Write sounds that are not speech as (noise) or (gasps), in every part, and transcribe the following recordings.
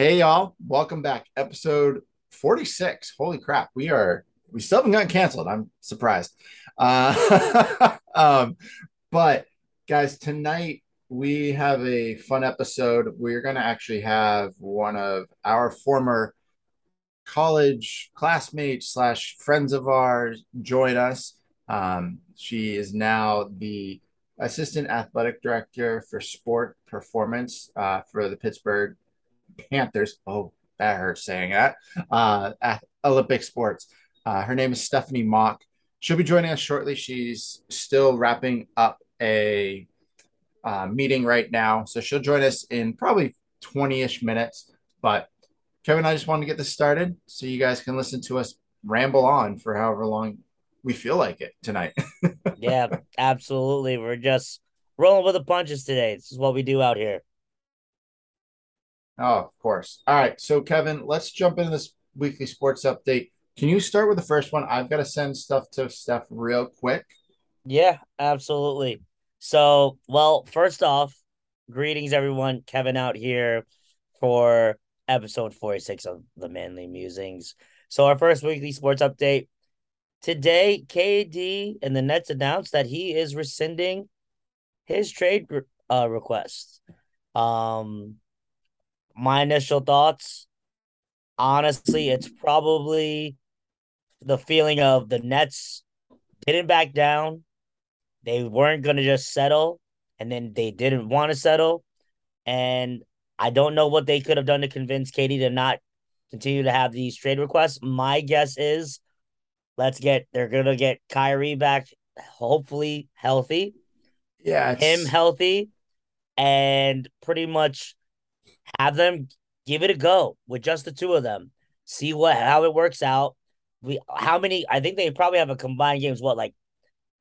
Hey y'all, welcome back. Episode 46. Holy crap, we are we still haven't gotten canceled. I'm surprised. Uh, (laughs) um, but guys, tonight we have a fun episode. We're gonna actually have one of our former college classmates slash friends of ours join us. Um, she is now the assistant athletic director for sport performance uh, for the Pittsburgh Panthers. Oh, that hurts saying that. Uh, at Olympic sports. Uh, her name is Stephanie Mock. She'll be joining us shortly. She's still wrapping up a uh, meeting right now. So she'll join us in probably 20 ish minutes. But Kevin, I just wanted to get this started so you guys can listen to us ramble on for however long we feel like it tonight. (laughs) yeah, absolutely. We're just rolling with the punches today. This is what we do out here. Oh, of course. All right. So, Kevin, let's jump into this weekly sports update. Can you start with the first one? I've got to send stuff to Steph real quick. Yeah, absolutely. So, well, first off, greetings, everyone. Kevin out here for episode 46 of the Manly Musings. So, our first weekly sports update. Today, KD and the Nets announced that he is rescinding his trade uh, request. Um, my initial thoughts, honestly, it's probably the feeling of the Nets didn't back down. They weren't going to just settle, and then they didn't want to settle. And I don't know what they could have done to convince KD to not continue to have these trade requests. My guess is let's get they're gonna get Kyrie back, hopefully healthy. Yeah, him healthy, and pretty much have them give it a go with just the two of them. See what how it works out. We how many? I think they probably have a combined games. What like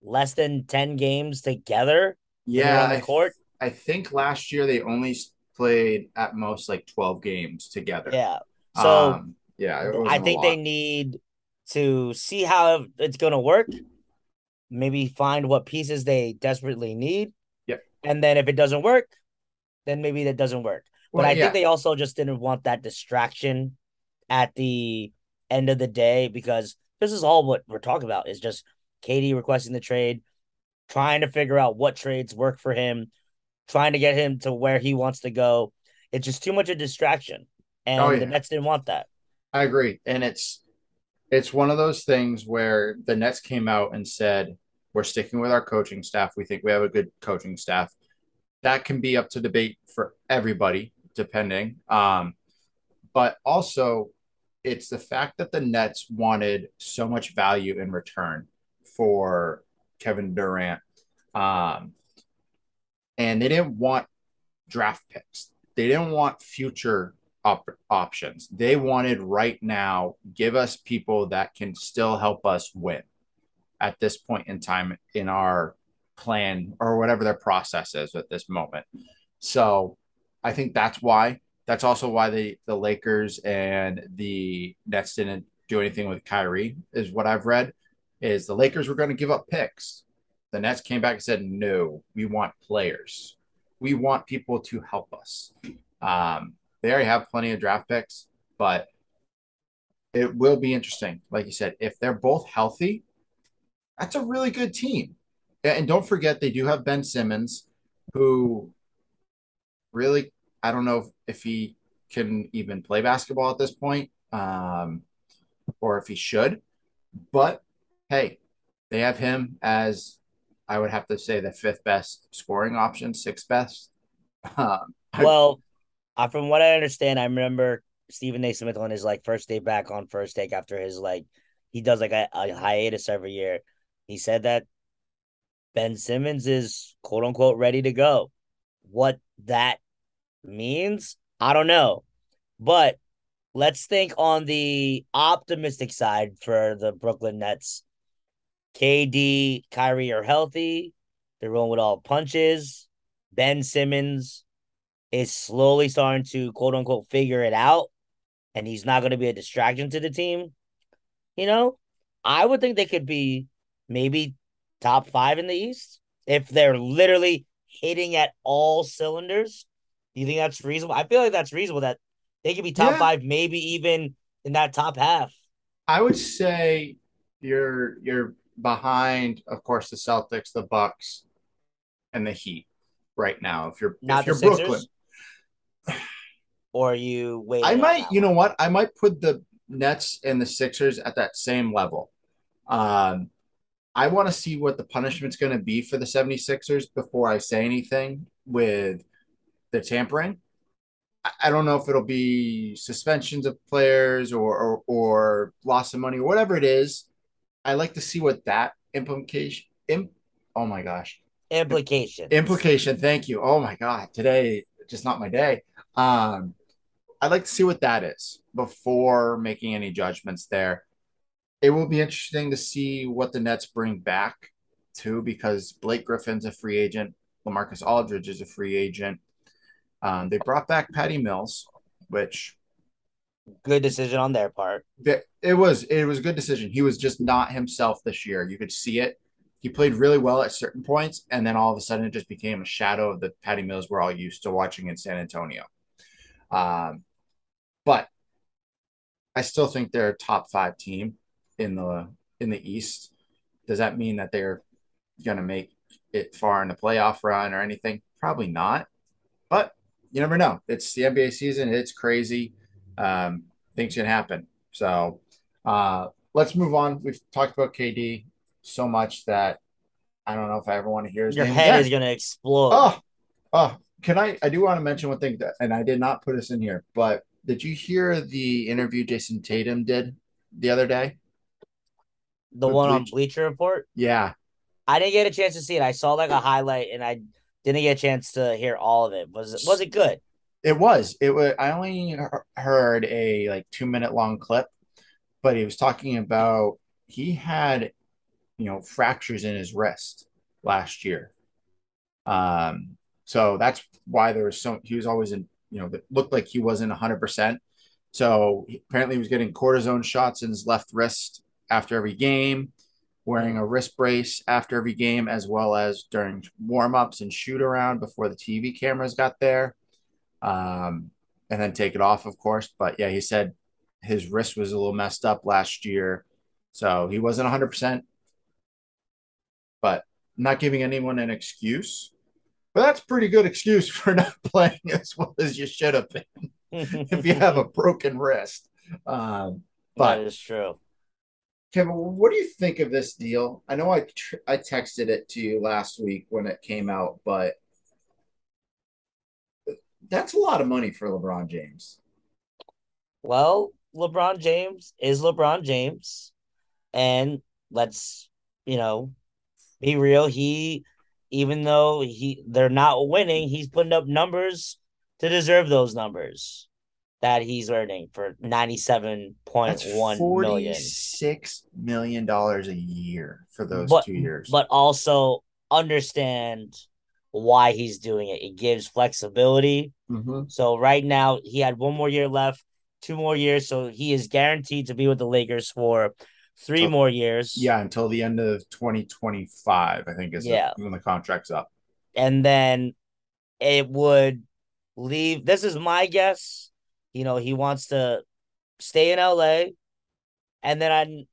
less than ten games together? Yeah, on the court. I, I think last year they only played at most like twelve games together. Yeah. So um, yeah, I think they need to see how it's going to work. Maybe find what pieces they desperately need. Yep. And then if it doesn't work, then maybe that doesn't work. Well, but I yeah. think they also just didn't want that distraction at the end of the day because this is all what we're talking about is just KD requesting the trade, trying to figure out what trades work for him, trying to get him to where he wants to go. It's just too much a distraction. And oh, yeah. the Nets didn't want that. I agree. And it's it's one of those things where the Nets came out and said, We're sticking with our coaching staff. We think we have a good coaching staff. That can be up to debate for everybody depending. Um, but also, it's the fact that the Nets wanted so much value in return for Kevin Durant. Um, and they didn't want draft picks. They didn't want future op- options. They wanted right now, give us people that can still help us win at this point in time in our plan or whatever their process is at this moment. So I think that's why. That's also why the the Lakers and the Nets didn't do anything with Kyrie, is what I've read. Is the Lakers were going to give up picks. The Nets came back and said, no, we want players. We want people to help us. Um, they already have plenty of draft picks, but it will be interesting. Like you said, if they're both healthy, that's a really good team. And don't forget, they do have Ben Simmons, who really, I don't know if he can even play basketball at this point, um, or if he should. But hey, they have him as I would have to say the fifth best scoring option, sixth best. Um, well, from what I understand, I remember Stephen A. Smith on his like first day back on first take after his like he does like a, a hiatus every year. He said that Ben Simmons is quote unquote ready to go. What that means, I don't know. But let's think on the optimistic side for the Brooklyn Nets. KD, Kyrie are healthy. They're rolling with all punches. Ben Simmons is slowly starting to quote unquote figure it out, and he's not going to be a distraction to the team. You know, I would think they could be maybe top five in the East if they're literally hitting at all cylinders. Do you think that's reasonable? I feel like that's reasonable that They could be top Yeah. five, maybe even in that top half. I would say you're you're behind, of course, the Celtics, the Bucks, and the Heat right now. If you're Not if you're Sixers? Brooklyn, Or you wait. I might, you know what? I might put the Nets and the Sixers at that same level. Um, I want to see what the punishment's going to be for the 76ers before I say anything with the tampering. I- don't know if it'll be suspensions of players or, or or loss of money or whatever it is. I like to see what that implication. Imp, oh my gosh, implication. implication. Thank you. Oh my god, today just not my day. Um, I'd like to see what that is before making any judgments there. It will be interesting to see what the Nets bring back too, because Blake Griffin's a free agent. LaMarcus Aldridge is a free agent. Um, they brought back Patty Mills, which Good decision on their part. it was it was a good decision. He was just not himself this year. You could see it. He played really well at certain points, and then all of a sudden it just became a shadow of the Patty Mills we're all used to watching in San Antonio. Um, but I still think they're a top five team in the in the East. Does that mean that they're gonna make it far in the playoff run or anything? Probably not. But you never know. It's the NBA season. It's crazy. Um, things can happen. So uh, let's move on. We've talked about KD so much that I don't know if I ever want to hear his Your name head again. is gonna explode. Oh, oh, can I? I do want to mention one thing that, and I did not put this in here, but did you hear the interview Jayson Tatum did the other day? the one on Bleacher Report. Yeah, I didn't get a chance to see it. I saw like a highlight, and I didn't get a chance to hear all of it. Was it was it good? it was. It was. I only heard a like two minute long clip, but he was talking about he had, you know, fractures in his wrist last year. Um, so that's why there was so he was always in, you know, looked like he wasn't hundred percent. So apparently he was getting cortisone shots in his left wrist after every game, wearing a wrist brace after every game, as well as during warm ups and shoot around before the TV cameras got there. Um, and then take it off, of course. But yeah, he said his wrist was a little messed up last year. So he wasn't 100%, but not giving anyone an excuse. But that's a pretty good excuse (laughs) for not playing as well as you should have been (laughs) if you have a broken wrist. Um, but that is true. Kevin, what do you think of this deal? I know I tr- I texted it to you last week when it came out, but that's a lot of money for LeBron James. Well, LeBron James is LeBron James, and let's you know be real. He, even though he they're not winning, he's putting up numbers to deserve those numbers that he's earning for ninety seven point one million. forty-six million dollars a year for those But two years. but also understand why he's doing it. It gives flexibility. Mhm. So right now he had one more year left, two more years, so he is guaranteed to be with the Lakers for three more years. yeah, until the end of twenty twenty-five, I think is the- Yeah. when the contract's up. and then it would leave. This is my guess. You know, he wants to stay in LA, and then I,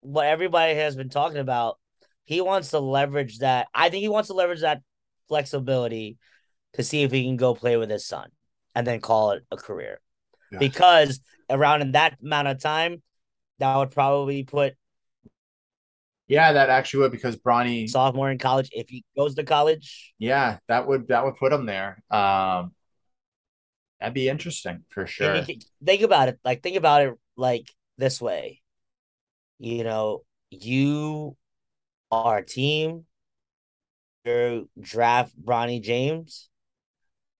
what everybody has been talking about, he wants to leverage that. I think he wants to leverage that flexibility to see if he can go play with his son, and then call it a career. Yeah. Because around in that amount of time, that would probably put Yeah, that actually would because Bronny. sophomore in college if he goes to college. Yeah, that would that would put him there. Um, that'd be interesting for sure. think about it like think about it like this way. You know you are a team you draft Bronny James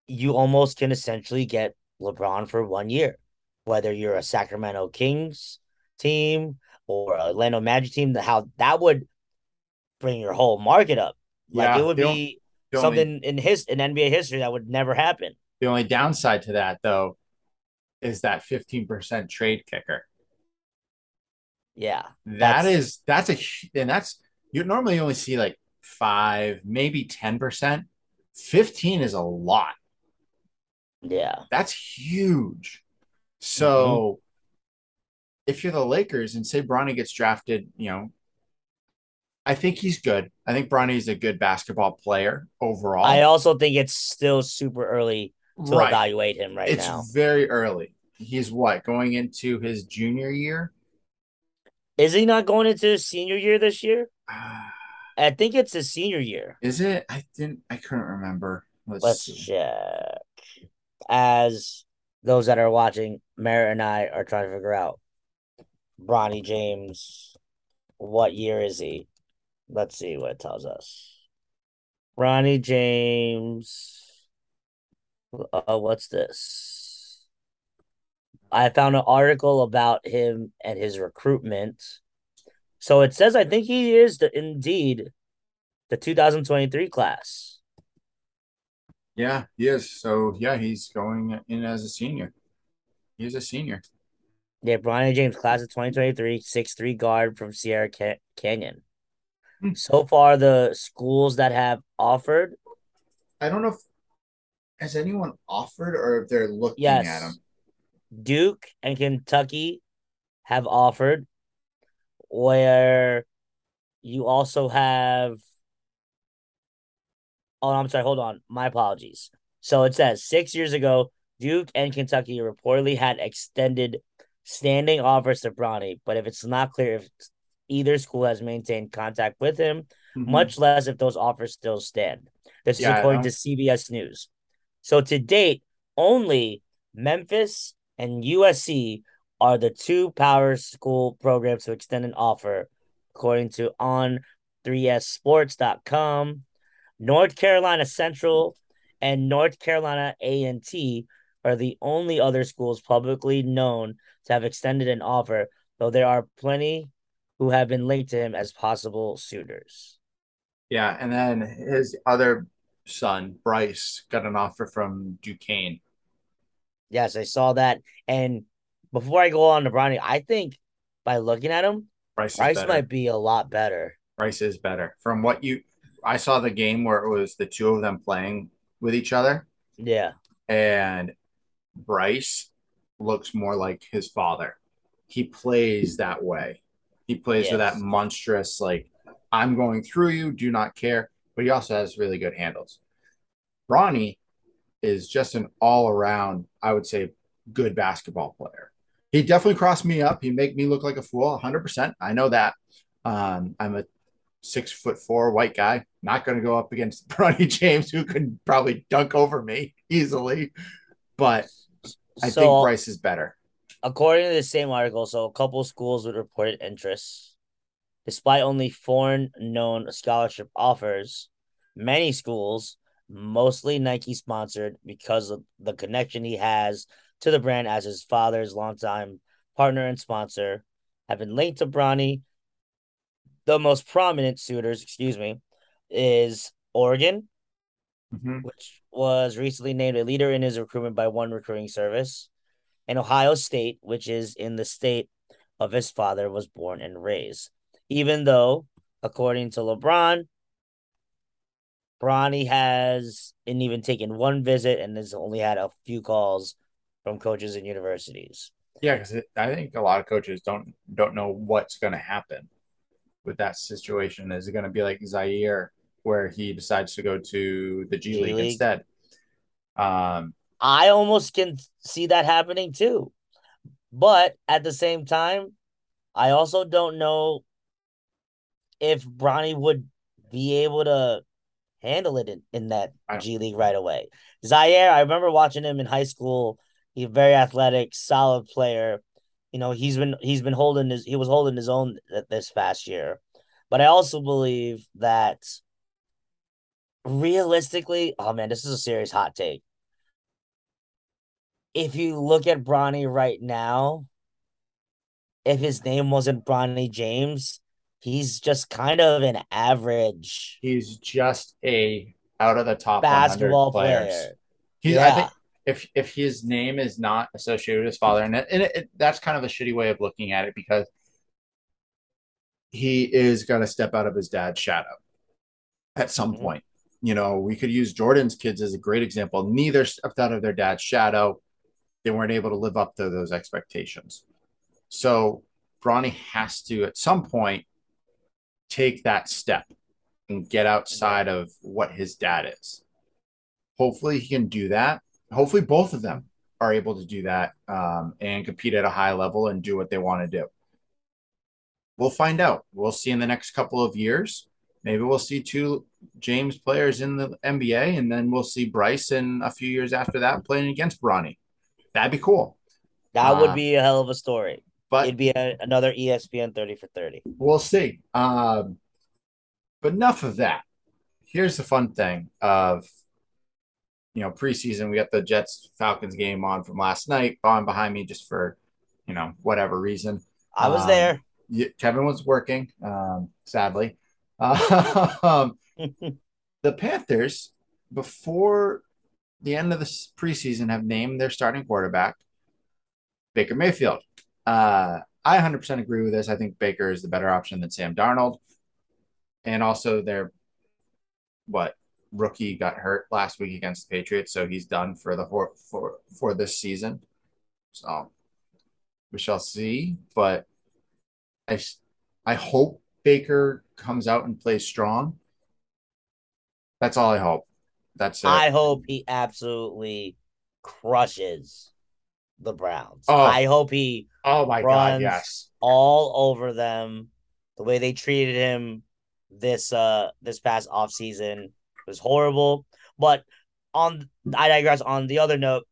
you almost can essentially get LeBron for one year whether you're a Sacramento Kings team or a Orlando Magic team how that would bring your whole market up. Like Yeah, it would be only, something in his in NBA history that would never happen the only downside to that though is that fifteen percent trade kicker. yeah That That's- that's a and that's you normally only see like five, maybe ten percent. Fifteen is a lot. yeah That's huge. So mm-hmm. if you're the Lakers and say Bronny gets drafted, you know, I think he's good. I think Bronny's a good basketball player overall. I also think it's still super early to Right. evaluate him right it's now. very early. He's what going into his junior year. Is he not going into his senior year this year? (sighs) I think it's his senior year. Is it? I didn't. I couldn't remember. Let's, Let's check. As those that are watching, Merritt and I are trying to figure out Bronny James. What year is he? Let's see what it tells us. Bronny James. Uh, what's this? I found an article about him and his recruitment. So it says I think he is the indeed the 2023 class. Yeah, he is. So yeah, he's going in as a senior. He's a senior. Yeah, Bronny James, class of 2023, 6'3 guard from Sierra Ca- Canyon. Hmm. So far, the schools that have offered, I don't know if has anyone offered or if they're looking yes, at him. Duke and Kentucky have offered, where you also have. Oh, I'm sorry. Hold on. My apologies. So it says six years ago, Duke and Kentucky reportedly had extended standing offers to Bronny, but if it's not clear if either school has maintained contact with him, Mhm. much less if those offers still stand. This Yeah, is according to CBS News. So to date, only Memphis and USC are the two power school programs to extend an offer, according to on3sports.com. North Carolina Central and North Carolina A&T are the only other schools publicly known to have extended an offer, though there are plenty who have been linked to him as possible suitors. Yeah, and then his other son, Bryce, got an offer from Duquesne. Yes, I saw that. And before I go on to Bronny, I think by looking at him, Bryce Bryce might be a lot better. Bryce is better. From what you I saw the game where it was the two of them playing with each other, Yeah. and Bryce looks more like his father. He plays that way. He plays with that monstrous, like, I'm going through you, do not care. But he also has really good handles. Bronny is just an all around, I would say, good basketball player. He definitely crossed me up. He made me look like a fool, 100%. I know that. Um, I'm a six foot four white guy, not going to go up against (laughs) Bronny James, who could probably dunk over me easily. But I so, think Bryce is better. according to the same article, so a couple schools with reported interests. Despite only foreign known scholarship offers, many schools, mostly Nike sponsored because of the connection he has to the brand as his father's longtime partner and sponsor, have been linked to Bronny. The most prominent suitors, excuse me, is Oregon, Mhm. which was recently named a leader in his recruitment by one recruiting service, and Ohio State, which is in the state of his father was born and raised. Even though, according to LeBron, Bronny has not even taken one visit and has only had a few calls from coaches and universities. Yeah, because I think a lot of coaches don't don't know what's going to happen with that situation. Is it going to be like Zaire, where he decides to go to the G, G League, League. instead? Um, I almost can see that happening too. But at the same time, I also don't know if Bronny would be able to handle it in, in that G League right away. Zaire, I remember watching him in high school. He's very athletic, solid player. You know, he's been he's been holding his he was holding his own th- this past year. But I also believe that realistically, oh man, this is a serious hot take. If you look at Bronny right now, if his name wasn't Bronny James, he's just kind of an average he's just a out of the top basketball players. player. He's, Yeah. I think if if his name is not associated with his father, and, it, and it, that's kind of a shitty way of looking at it because he is going to step out of his dad's shadow at some Mhm. point. You know, we could use Jordan's kids as a great example. Neither stepped out of their dad's shadow. they weren't able to live up to those expectations. So Bronny has to at some point take that step and get outside of what his dad is. Hopefully he can do that. Hopefully both of them are able to do that um, and compete at a high level and do what they want to do. We'll find out. We'll see in the next couple of years. Maybe we'll see two James players in the NBA, and then we'll see Bryce in a few years after that playing against Bronny. That'd be cool. That would uh, be a hell of a story. But it'd be a, another ESPN 30 for 30. We'll see. Um, but enough of that. Here's the fun thing of you know, preseason, we got the Jets Falcons game on from last night on behind me just for, you know, whatever reason. I was um, there. Kevin was working, um, sadly. Um, (laughs) the Panthers, before the end of the preseason, have named their starting quarterback Baker Mayfield. Uh, I 100% agree with this. I think Baker is the better option than Sam Darnold. And also, their what rookie got hurt last week against the Patriots, so he's done for the for for, for this season. So we shall see, but I I hope Baker comes out and plays strong. That's all I hope. That's it. I hope he absolutely crushes the Browns. Oh. I hope he oh my god, yes, all over them. The way they treated him this uh this past off season was horrible. But on I digress. On the other note,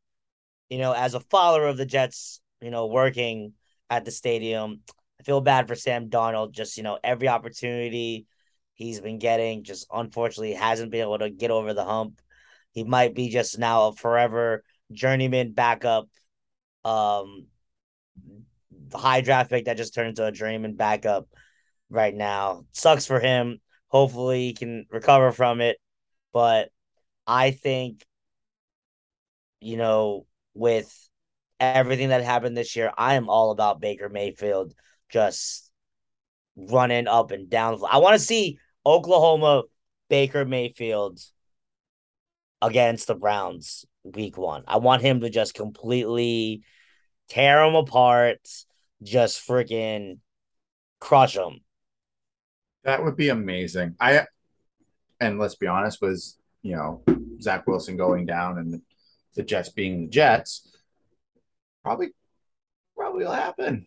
you know, as a follower of the Jets, you know, working at the stadium, I feel bad for Sam Darnold. Just you know, every opportunity he's been getting, just unfortunately hasn't been able to get over the hump. He might be just now a forever journeyman backup, um, high draft pick that just turned into a journeyman backup right now. Sucks for him. Hopefully, he can recover from it. But I think, you know, with everything that happened this year, I am all about Baker Mayfield just running up and down. I want to see Oklahoma Baker Mayfield against the Browns week one. I want him to just completely tear them apart, just freaking crush them. That would be amazing. I and let's be honest, was you know Zach Wilson going down and the Jets being the Jets, probably probably will happen.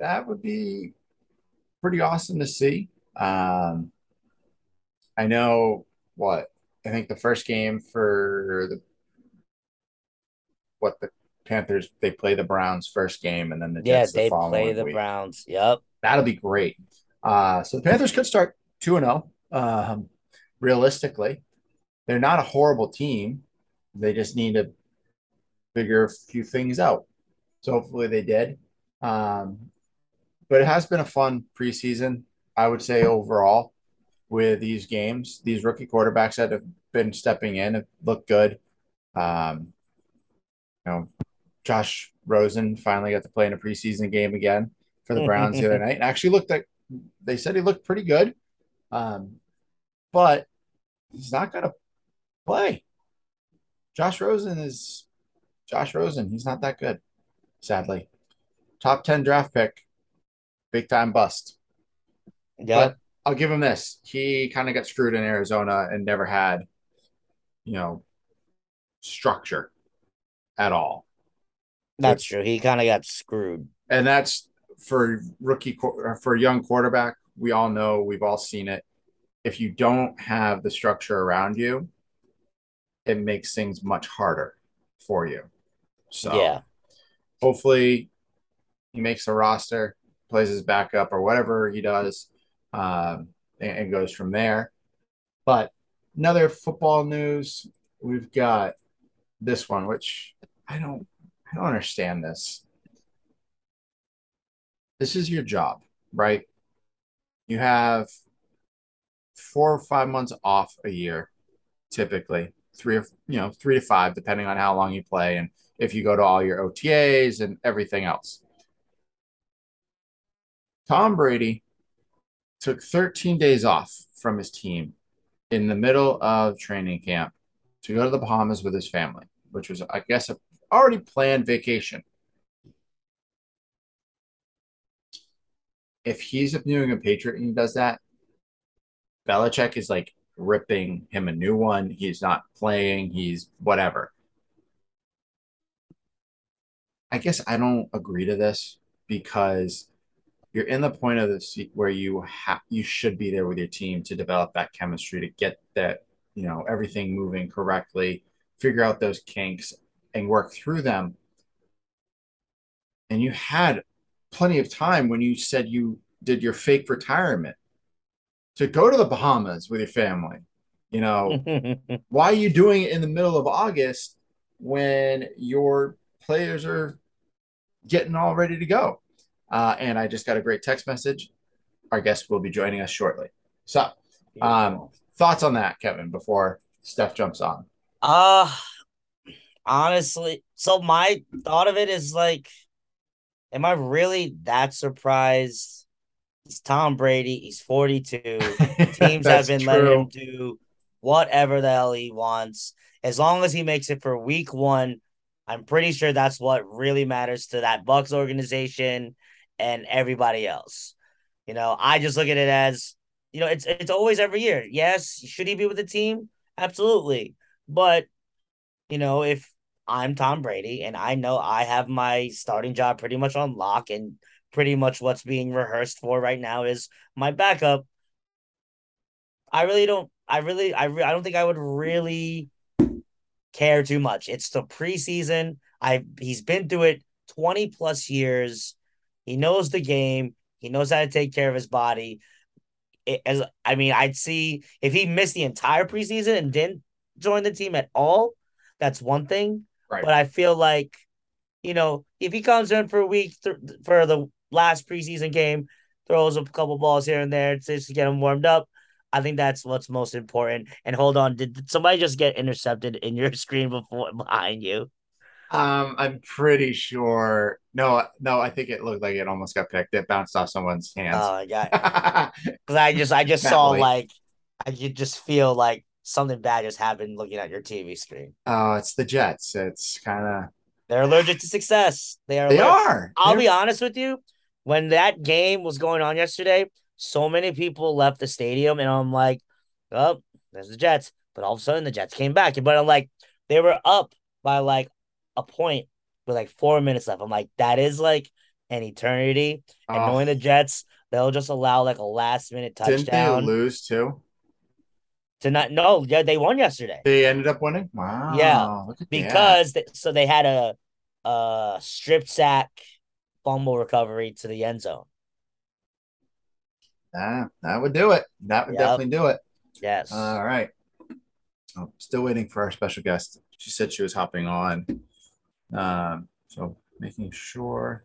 That would be pretty awesome to see. Um, I know what I think the first game for the what the Panthers they play the Browns first game and then the Jets yeah they the play the week. Browns. Yep, that'll be great. Uh, so the Panthers could start two and zero. Oh. Um, realistically, they're not a horrible team. They just need to figure a few things out. So hopefully they did. Um, but it has been a fun preseason, I would say overall, with these games. These rookie quarterbacks that have been stepping in have looked good. Um, you know, Josh Rosen finally got to play in a preseason game again for the Browns the other (laughs) night. And actually looked like they said he looked pretty good. Um, but he's not going to play. Josh Rosen is Josh Rosen. He's not that good, sadly. Top 10 draft pick, big time bust. Yeah. But I'll give him this. He kind of got screwed in Arizona and never had, you know, structure at all. That's true. He kind of got screwed. And that's for rookie, for a young quarterback. We all know, we've all seen it if you don't have the structure around you, it makes things much harder for you. So yeah, hopefully he makes the roster, plays his backup or whatever he does, um, and, and goes from there. But another football news, we've got this one, which I don't I don't understand this. This is your job, right? You have four or five months off a year, typically three or you know three to five, depending on how long you play and if you go to all your OTAs and everything else. Tom Brady took 13 days off from his team in the middle of training camp to go to the Bahamas with his family, which was, I guess, a, already planned vacation. If he's a New England Patriot and he does that, Belichick is like ripping him a new one. He's not playing. He's whatever. I guess I don't agree to this because you're in the point of this where you have you should be there with your team to develop that chemistry to get that you know everything moving correctly, figure out those kinks and work through them. And you had plenty of time when you said you did your fake retirement to go to the Bahamas with your family. You know, (laughs) why are you doing it in the middle of August when your players are getting all ready to go? Uh, and I just got a great text message. Our guest will be joining us shortly. So, um, thoughts on that, Kevin, before Steph jumps on? Uh, honestly, so my thought of it is like, am I really that surprised? It's Tom Brady. He's 42. (laughs) Teams have been true. letting him do whatever the hell he wants. As long as he makes it for week one, I'm pretty sure that's what really matters to that Bucs organization and everybody else. You know, I just look at it as, you know, it's it's always every year. Yes, should he be with the team? Absolutely. But, you know, if I'm Tom Brady and I know I have my starting job pretty much on lock and pretty much what's being rehearsed for right now is my backup. I really don't I really I re- I don't think I would really care too much. It's the preseason. I he's been through it 20 plus years. He knows the game. He knows how to take care of his body. It, as I mean, I'd see if he missed the entire preseason and didn't join the team at all. That's one thing. Right. But I feel like, you know, if he comes in for a week th- for the last preseason game, throws a couple balls here and there just to get him warmed up. I think that's what's most important. And hold on, did, did somebody just get intercepted in your (laughs) screen before behind you? Um, I'm pretty sure. No, no, I think it looked like it almost got picked. It bounced off someone's hands. Oh my god! Because (laughs) I just, I just saw like, I could just feel like something bad just happened looking at your TV screen. Oh, it's the Jets. It's kind of. They're allergic to success. They are. They allergic. are. I'll They're... be honest with you. When that game was going on yesterday, so many people left the stadium, and I'm like, "Oh, there's the Jets." But all of a sudden, the Jets came back. But I'm like, they were up by like a point with like four minutes left. I'm like, that is like an eternity. And oh. knowing the Jets, they'll just allow like a last minute touchdown. Didn't they lose too? To not no, yeah, they won yesterday. They ended up winning. Wow. Yeah, because they, so they had a a strip sack fumble recovery to the end zone. Ah, that would do it. That would yep. definitely do it. Yes. All right. Oh, still waiting for our special guest. She said she was hopping on. Um, so making sure.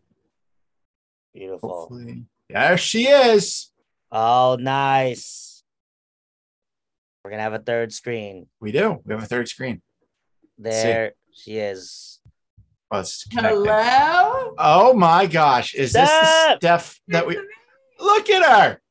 Beautiful. Hopefully. There she is. Oh, nice. We're gonna have a third screen. We do. We have a third screen. There she is. Oh, Hello. Oh my gosh! Is Steph! this the Steph that we? Look at her.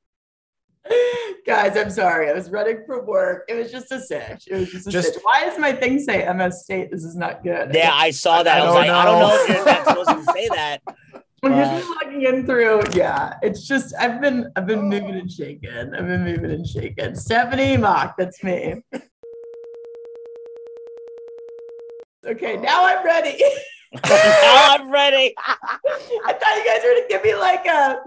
Guys, I'm sorry. I was running from work. It was just a sitch. It was just a just, stitch. Why does my thing say MS State? This is not good. Yeah, I saw that. I, I was like, know. I don't know if you're not supposed to say that. (laughs) When you're logging in through, yeah, it's just I've been I've been oh. moving and shaking. I've been moving and shaking. Stephanie Mock, that's me. Okay, now I'm ready. (laughs) now I'm ready. (laughs) I thought you guys were gonna give me like a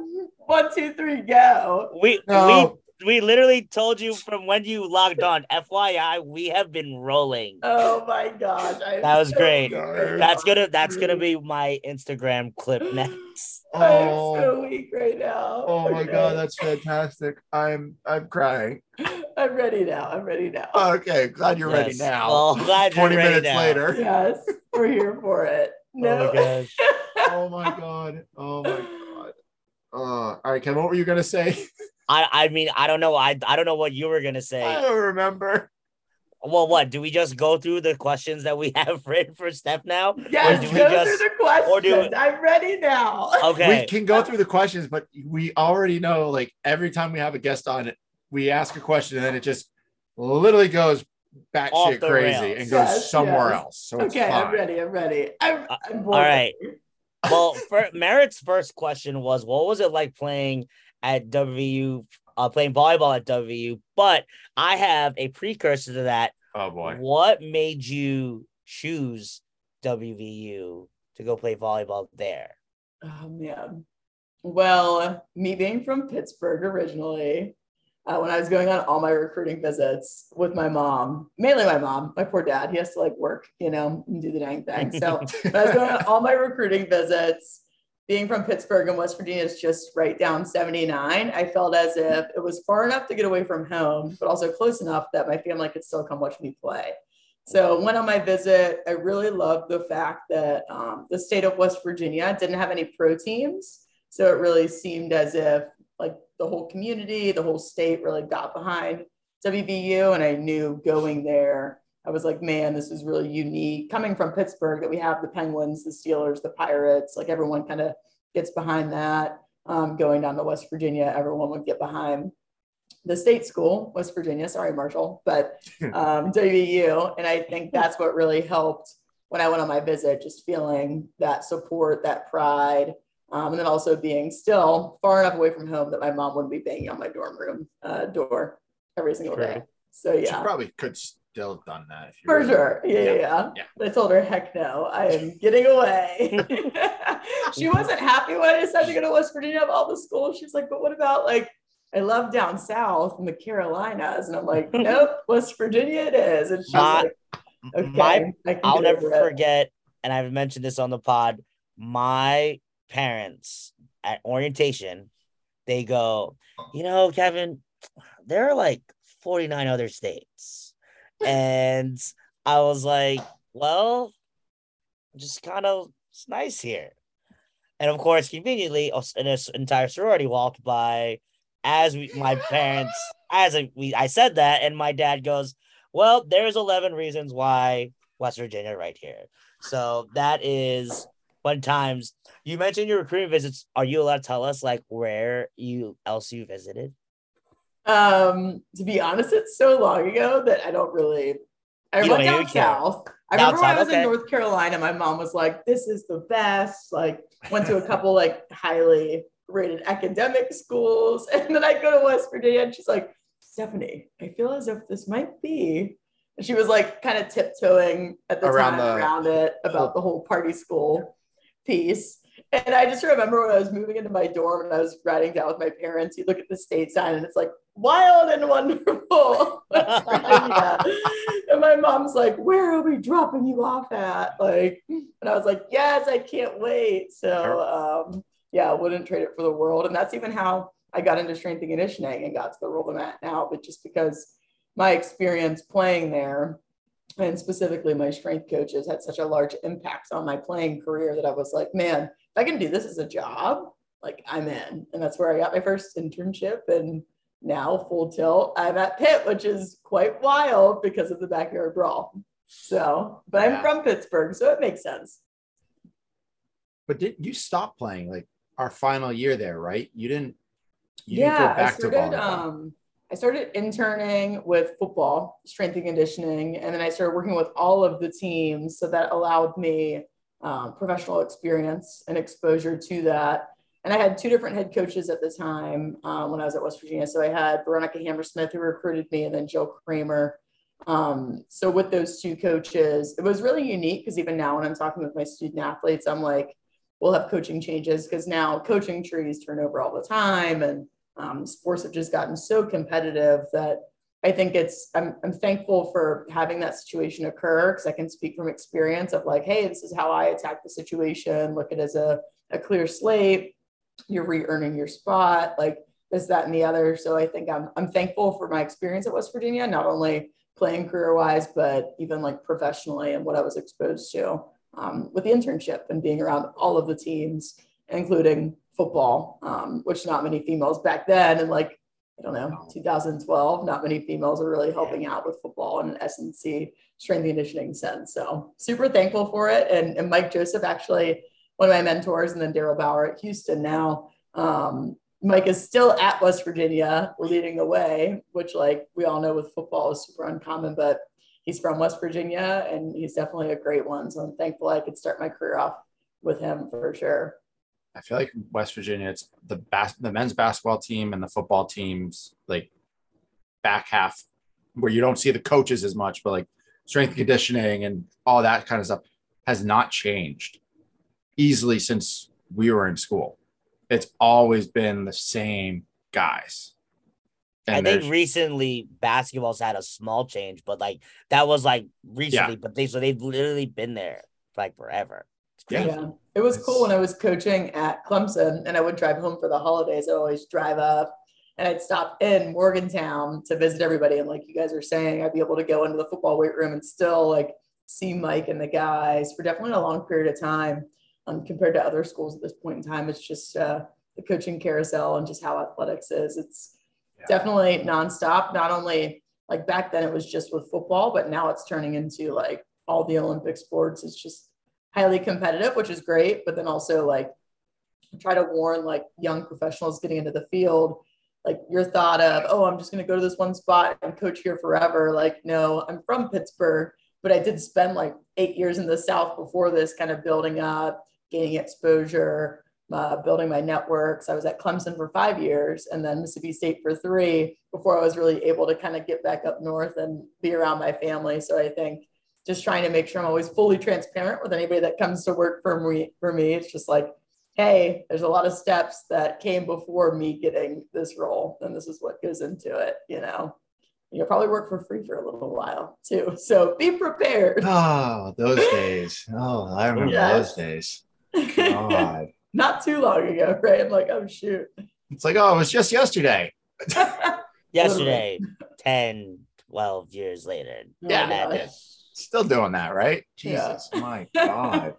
one, two, three, go. We no. we we literally told you from when you logged on. FYI, we have been rolling. Oh my gosh. I'm that was so great. Sorry. That's gonna that's gonna be my Instagram clip (gasps) next. Oh, I'm so weak right now. Oh okay. my god, that's fantastic. I'm I'm crying. (laughs) I'm ready now. I'm ready now. Okay, glad you're yes. ready now. Well, glad 20 minutes now. later. Yes, we're here for it. No. (laughs) Oh my gosh. (laughs) oh my god. Oh my god. Uh, all right, Ken, what were you gonna say? I I mean I don't know I I don't know what you were gonna say. I don't remember. Well, what do we just go through the questions that we (laughs) have written for Steph now? Yes, go just, through the questions. Do, I'm ready now. Okay, we can go through the questions, but we already know like every time we have a guest on, it, we ask a question and then it just literally goes batshit Off crazy rails. and goes Yes, somewhere yes. else. So it's Okay, I'm ready. I'm ready. I'm, Uh, I'm all right. well, for Merritt's first question was, what was it like playing at WVU, uh, playing volleyball at WVU? But I have a precursor to that. Oh boy. What made you choose WVU to go play volleyball there? Oh man. Well, me being from Pittsburgh originally, uh, when I was going on all my recruiting visits with my mom, mainly my mom, my poor dad, he has to like work, you know, and do the dang thing. So (laughs) when I was going on all my recruiting visits, being from Pittsburgh and West Virginia is just right down 79. I felt as if it was far enough to get away from home, but also close enough that my family could still come watch me play. So went on my visit. I really loved the fact that um, the state of West Virginia didn't have any pro teams. So it really seemed as if like the whole community, the whole state really got behind WVU. And I knew going there, I was like, man, this is really unique. Coming from Pittsburgh, that we have the Penguins, the Steelers, the Pirates, like everyone kind of gets behind that. Um, going down to West Virginia, everyone would get behind the state school, West Virginia. Sorry, Marshall, but (laughs) um, WVU. And I think that's what really helped when I went on my visit, just feeling that support, that pride. Um, and then also being still far enough away from home that my mom wouldn't be banging on my dorm room uh, door every single day. So She yeah, probably could still have done that if you for really- sure. Yeah, yeah, Yeah, yeah. yeah. I told her, heck no, I am getting away. (laughs) she wasn't happy when I decided to go to West Virginia of all the schools. She's like, but what about like, I love down south in the Carolinas. And I'm like, (laughs) nope, West Virginia it is. And she's My- like, okay, my- I can I'll never it. forget, and I've mentioned this on the pod. My parents at orientation, they go, you know, Kevin, there are like 49 other states. And I was like, well, just kind of it's nice here. And of course, conveniently, an entire sorority walked by as we, my parents, as I, we, I said that, and my dad goes, well, there's 11 reasons why West Virginia right here. So that is fun times. You mentioned your recruiting visits. Are you allowed to tell us like where you else you visited? Um, to be honest, it's so long ago that I don't really. I You went down south. I remember when I was okay. in North Carolina, my mom was like, "This is the best." Like, went to a (laughs) couple like highly rated academic schools, (laughs) and then I go to West Virginia, and she's like, "Stephanie, I feel as if this might be." And she was like, kind of tiptoeing at the Around time the around it about the whole party school piece. And I just remember when I was moving into my dorm and I was riding down with my parents, you look at the state sign and it's like wild and wonderful. (laughs) And my mom's like, where are we dropping you off at? Like, and I was like, yes, I can't wait. So um, yeah, I wouldn't trade it for the world. And that's even how I got into strength and conditioning and got to the role I'm at now, but just because my experience playing there and specifically my strength coaches had such a large impact on my playing career that I was like, man, I can do this as a job, like I'm in. And that's where I got my first internship. And now full tilt, I'm at Pitt, which is quite wild because of the backyard brawl. So, but I'm from Pittsburgh, so it makes sense. But did you stop playing like our final year there, right? You didn't. You didn't yeah, go back I started. to volleyball. Um, I started interning with football, strength and conditioning, and then I started working with all of the teams. So that allowed me um, professional experience and exposure to that. And I had two different head coaches at the time uh, when I was at West Virginia. So I had Veronica Hammersmith who recruited me, and then Jill Kramer. Um, so with those two coaches, it was really unique because even now when I'm talking with my student athletes, I'm like, we'll have coaching changes because now coaching trees turn over all the time and um, sports have just gotten so competitive that I think it's I'm, I'm thankful for having that situation occur because I can speak from experience of like, hey, this is how I attack the situation. Look at it as a, a clear slate. You're re-earning your spot, like this, that, and the other. So I think I'm I'm thankful for my experience at West Virginia, not only playing career-wise, but even like professionally and what I was exposed to um, with the internship and being around all of the teams, including football, um, which not many females back then, and like I don't know, 2012, not many females are really helping out with football in an SNC strength and conditioning sense. So super thankful for it. And, and Mike Joseph, actually one of my mentors, and then Daryl Bauer at Houston now. Um, Mike is still at West Virginia leading the way, which like we all know with football is super uncommon, but he's from West Virginia and he's definitely a great one. So I'm thankful I could start my career off with him for sure. I feel like West Virginia, it's the bas- the men's basketball team and the football teams, like back half, where you don't see the coaches as much, but like strength and conditioning and all that kind of stuff has not changed easily since we were in school. It's always been the same guys. I And think there's- recently basketball's had a small change, but like that was like recently, but they so they've literally been there like forever. Yeah. Yeah. It was cool when I was coaching at Clemson and I would drive home for the holidays. I'd always drive up and I'd stop in Morgantown to visit everybody. And like you guys are saying, I'd be able to go into the football weight room and still like see Mike and the guys for definitely a long period of time. Um, compared to other schools at this point in time, it's just uh, the coaching carousel and just how athletics is. It's Yeah. definitely nonstop. Not only like back then it was just with football, but now it's turning into like all the Olympic sports. It's just highly competitive, which is great. But then also like try to warn like young professionals getting into the field, like your thought of, oh, I'm just going to go to this one spot and coach here forever. Like, no, I'm from Pittsburgh, but I did spend like eight years in the South before this, kind of building up, gaining exposure, uh, building my networks. I was at Clemson for five years and then Mississippi State for three before I was really able to kind of get back up north and be around my family. So I think just trying to make sure I'm always fully transparent with anybody that comes to work for me. For me, it's just like, hey, there's a lot of steps that came before me getting this role, and this is what goes into it. You know, you'll probably work for free for a little while too. (laughs) So be prepared. Oh, those days. Oh, I remember Yes. those days. God. (laughs) Not too long ago, right? I'm like, oh shoot. It's like, oh, it was just yesterday. (laughs) Yesterday, 10, 12 years later. Yeah. Madness. Still doing that, right? Yeah. My God.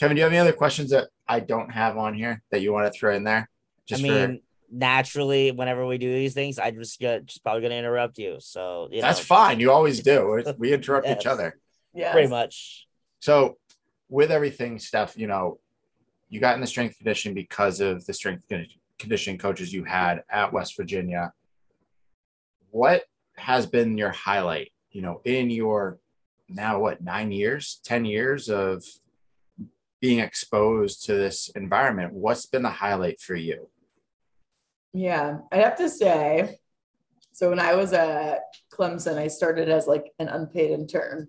Kevin, do you have any other questions that I don't have on here that you want to throw in there? I mean, naturally, whenever we do these things, I just get just probably gonna interrupt you. So you that's know, fine. You always do. (laughs) We interrupt Yes. each other. Yeah. pretty much. So, with everything, Steph, you know, you got in the strength conditioning because of the strength condi- conditioning coaches you had at West Virginia. What has been your highlight, you know, in your now what, nine years, 10 years of being exposed to this environment? What's been the highlight for you? Yeah, I have to say, so when I was at Clemson, I started as like an unpaid intern.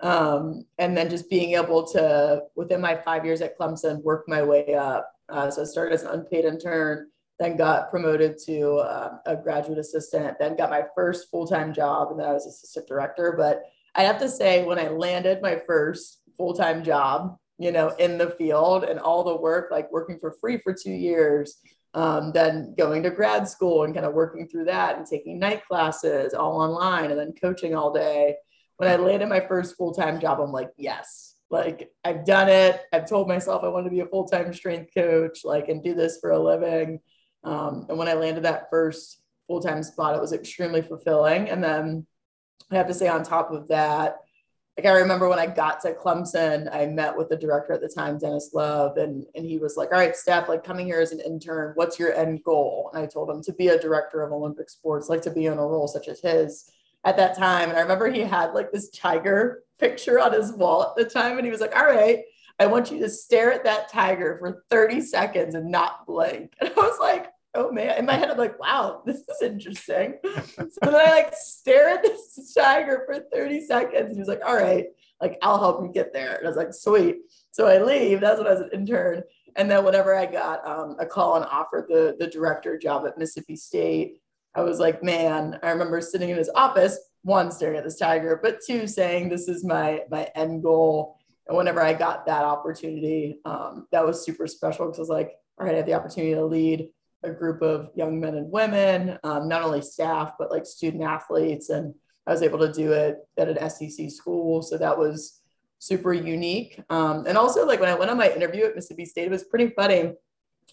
Um, and then just being able to, within my five years at Clemson, work my way up. Uh, so I started as an unpaid intern, then got promoted to uh, a graduate assistant, then got my first full time job, and then I was assistant director. But I have to say, when I landed my first full time job, you know, in the field and all the work, like working for free for two years, um, then going to grad school and kind of working through that and taking night classes all online and then coaching all day. When I landed my first full time job, I'm like, yes, like I've done it. I've told myself I want to be a full time strength coach, like, and do this for a living. Um, and when I landed that first full time spot, it was extremely fulfilling. And then I have to say, on top of that, like I remember when I got to Clemson, I met with the director at the time, Dennis Love, and and he was like, "All right, Steph, like coming here as an intern, what's your end goal?" And I told him to be a director of Olympic sports, like to be in a role such as his at that time. And I remember he had like this tiger picture on his wall at the time, and he was like, "All right, I want you to stare at that tiger for 30 seconds and not blink." (laughs) And I was like, oh man, in my head, I'm like, wow, this is interesting. (laughs) so then I like stare at this tiger for 30 seconds. And he's like, all right, like I'll help you get there. And I was like, sweet. So I leave. That's when I was an intern. And then whenever I got um, a call and offered the, the director job at Mississippi State, I was like, man, I remember sitting in his office, one, staring at this tiger, but two, saying this is my my end goal. And whenever I got that opportunity, um, that was super special because I was like, all right, I have the opportunity to lead a group of young men and women, um, not only staff, but like student athletes. And I was able to do it at an SEC school. So that was super unique. Um, and also, like when I went on my interview at Mississippi State, it was pretty funny. I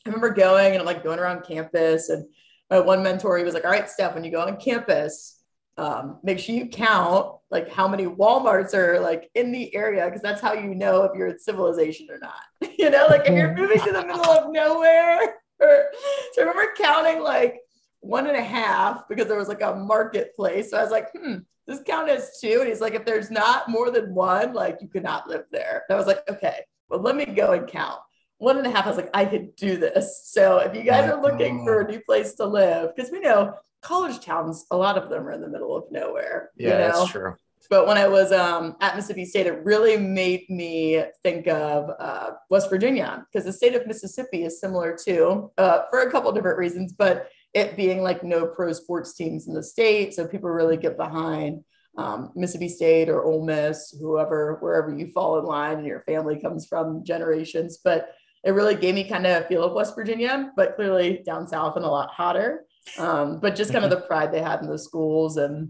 remember going and I'm like going around campus, and my one mentor, he was like, All right, Steph, when you go on campus, um, make sure you count like how many Walmarts are like in the area because that's how you know if you're in civilization or not. (laughs) you know, like if you're moving to the middle of nowhere. (laughs) Or, so I remember counting like one and a half because there was like a marketplace. So I was like, hmm, this count as two. And he's like, if there's not more than one, like you could not live there. And I was like, okay, well, let me go and count. One and a half, I was like, I could do this. So if you guys are looking for a new place to live, because we know college towns, a lot of them are in the middle of nowhere. Yeah, you know? that's true. But when I was um, at Mississippi State, it really made me think of uh, West Virginia because the state of Mississippi is similar to, uh, for a couple different reasons. But it being like no pro sports teams in the state, so people really get behind um, Mississippi State or Ole Miss, whoever, wherever you fall in line and your family comes from generations. But it really gave me kind of a feel of West Virginia, but clearly down south and a lot hotter. Um, but just kind of the pride they had in the schools and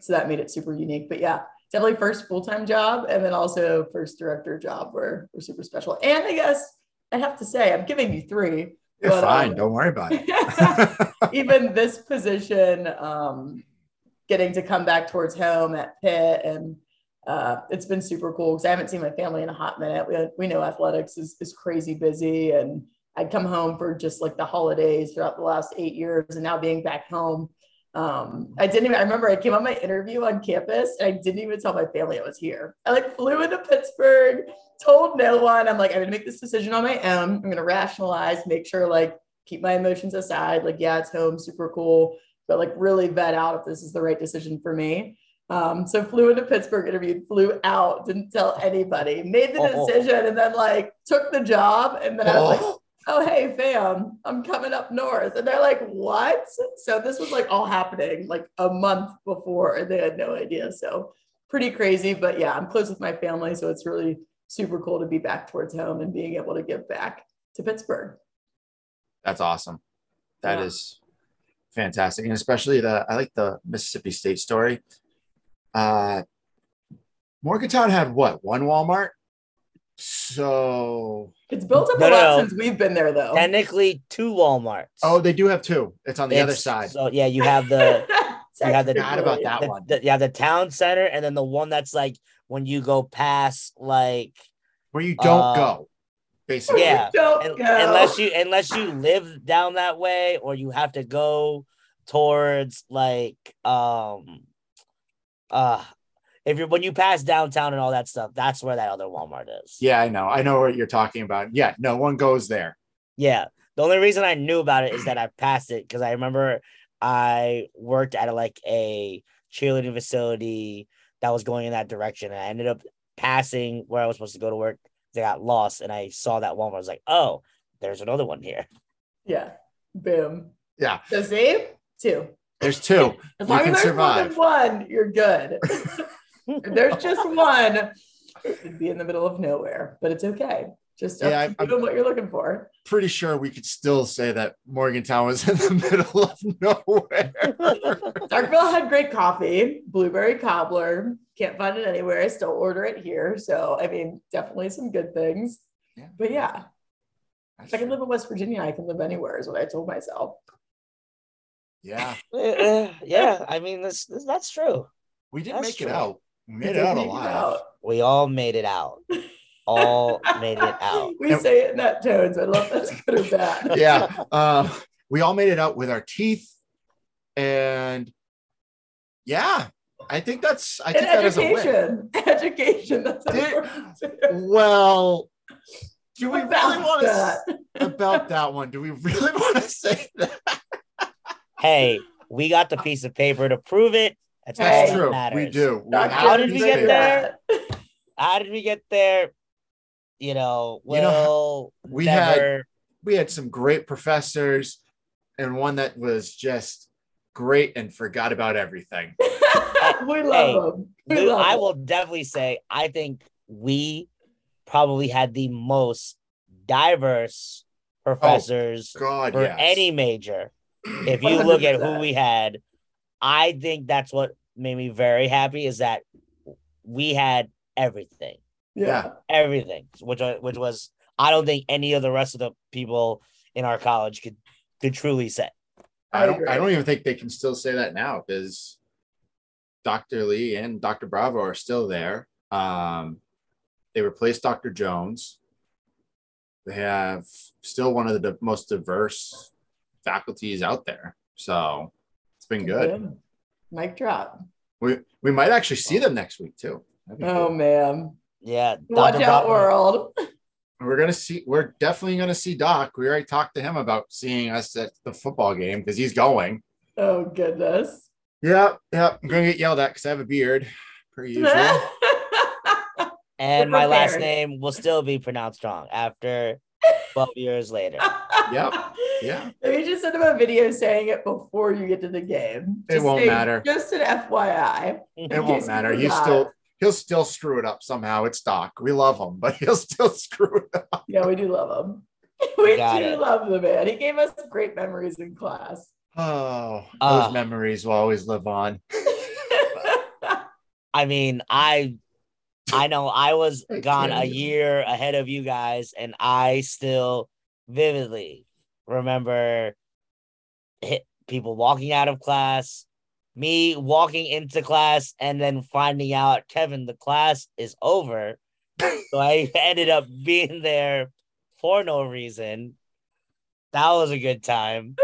so that made it super unique. But yeah, definitely first full time job and then also first director job were, were super special. And I guess I have to say, I'm giving you three. You're but, fine. um, Don't worry about it. (laughs) even this position, um, getting to come back towards home at Pitt and uh, it's been super cool because I haven't seen my family in a hot minute. We, we know athletics is, is crazy busy and I'd come home for just like the holidays throughout the last eight years and now being back home um, I didn't even, I remember I came on my interview on campus and I didn't even tell my family I was here. I like flew into Pittsburgh, told no one. I'm like, I'm gonna make this decision on my own. I'm gonna rationalize, make sure like keep my emotions aside. Like, yeah, it's home, super cool, but like really vet out if this is the right decision for me. Um, so flew into Pittsburgh, interviewed, flew out, didn't tell anybody, made the Oh. decision, and then like took the job. And then I was like, (laughs) Oh, hey fam i'm coming up north and they're like what so this was like all happening like a month before and they had no idea so pretty crazy but yeah i'm close with my family so it's really super cool to be back towards home and being able to give back to pittsburgh that's awesome. That is Yeah. fantastic. And especially the I like the Mississippi State story. Uh Morgantown had what? One Walmart? So it's built up No, a lot no. since we've been there though Technically, two WalMarts. oh they do have two. It's on the other side. So yeah, you have the (laughs) you have the- Forgot about that the, one. the- yeah the town center, and then the one that's like when you go past like Where you don't uh, go. Basically. yeah. Don't un- go. unless you unless you live down that way or you have to go towards like um uh if you're when you pass downtown and all that stuff that's where that other walmart is Yeah, I know. I know what you're talking about. Yeah, no one goes there. yeah the only reason i knew about it is that i passed it because i remember i worked at a, like a cheerleading facility that was going in that direction and i ended up passing where i was supposed to go to work They got lost and i saw that walmart i was like oh there's another one here yeah boom Yeah. so see two There's two. As You long can as there's more than one, you're good. (laughs) if there's just (laughs) one, it'd be in the middle of nowhere, but it's okay. Just Yeah, I- you I'm- what you're looking for. Pretty sure we could still say that Morgantown was in the (laughs) middle of nowhere. (laughs) Darkville had great coffee, blueberry cobbler. Can't find it anywhere. I still order it here. So, I mean, definitely some good things. Yeah. But yeah, if I can live in West Virginia, I can live anywhere, is what I told myself. Yeah. Uh, yeah, I mean that's that's true. We did That's make true. it out. We made it out make it alive. out. We all made it out. All made it (laughs) out. we And- say it in that tone, I don't that's good or bad. (laughs) yeah. Uh, we all made it out with our teeth. And yeah, I think that's I And think that is a win. education. (laughs) Education. That's Did- Well, do we really About want to about that one? Do we really want to say that? Hey, we got the piece of paper to prove it. That's, all That's that true. matters. We do. We How did we get there? that. (laughs) How did we get there? You know, You know, well, we had- we had some great professors and one that was just great and forgot about everything. (laughs) we love Hey, them. We Lou, love I them. will definitely say I think we probably had the most diverse oh, professors God, for yes. any major. (clears throat) If you look at who we had, I think that's what made me very happy is that we had everything, Yeah. everything, which which was I don't think any of the rest of the people in our college could could truly say. I I don't. I don't even think they can still say that now because Dr. Lee and Dr. Bravo are still there. Um, they replaced Dr. Jones. They have still one of the most diverse faculties out there. So it's been good. Mic drop. We we might actually see them next week too. Oh cool. man. Yeah. Watch Dr. out, Butler- world. We're gonna see. We're definitely gonna see Doc. We already talked to him about seeing us at the football game because he's going. Oh goodness. Yeah, yeah. I'm gonna get yelled at because I have a beard, per (laughs) usual. And We're my last name will still be pronounced wrong after (laughs) 12 years later. Yep. (laughs) Yeah. Maybe just send him a video saying it before you get to the game. It won't say- matter. Just an FYI. It won't matter. He's forgot. still he'll still screw it up somehow. It's Doc. We love him, but (laughs) he'll still screw it up. Yeah, we do love him. (laughs) We Got do it. love the man. He gave us great memories in class. Oh, Ah. those memories will always live on. I mean, I I know I was gone a year ahead of you guys, and I still vividly remember people walking out of class, me walking into class, and then finding out Kevin, the class is over. so I (laughs) ended up being there for no reason. That was a good time.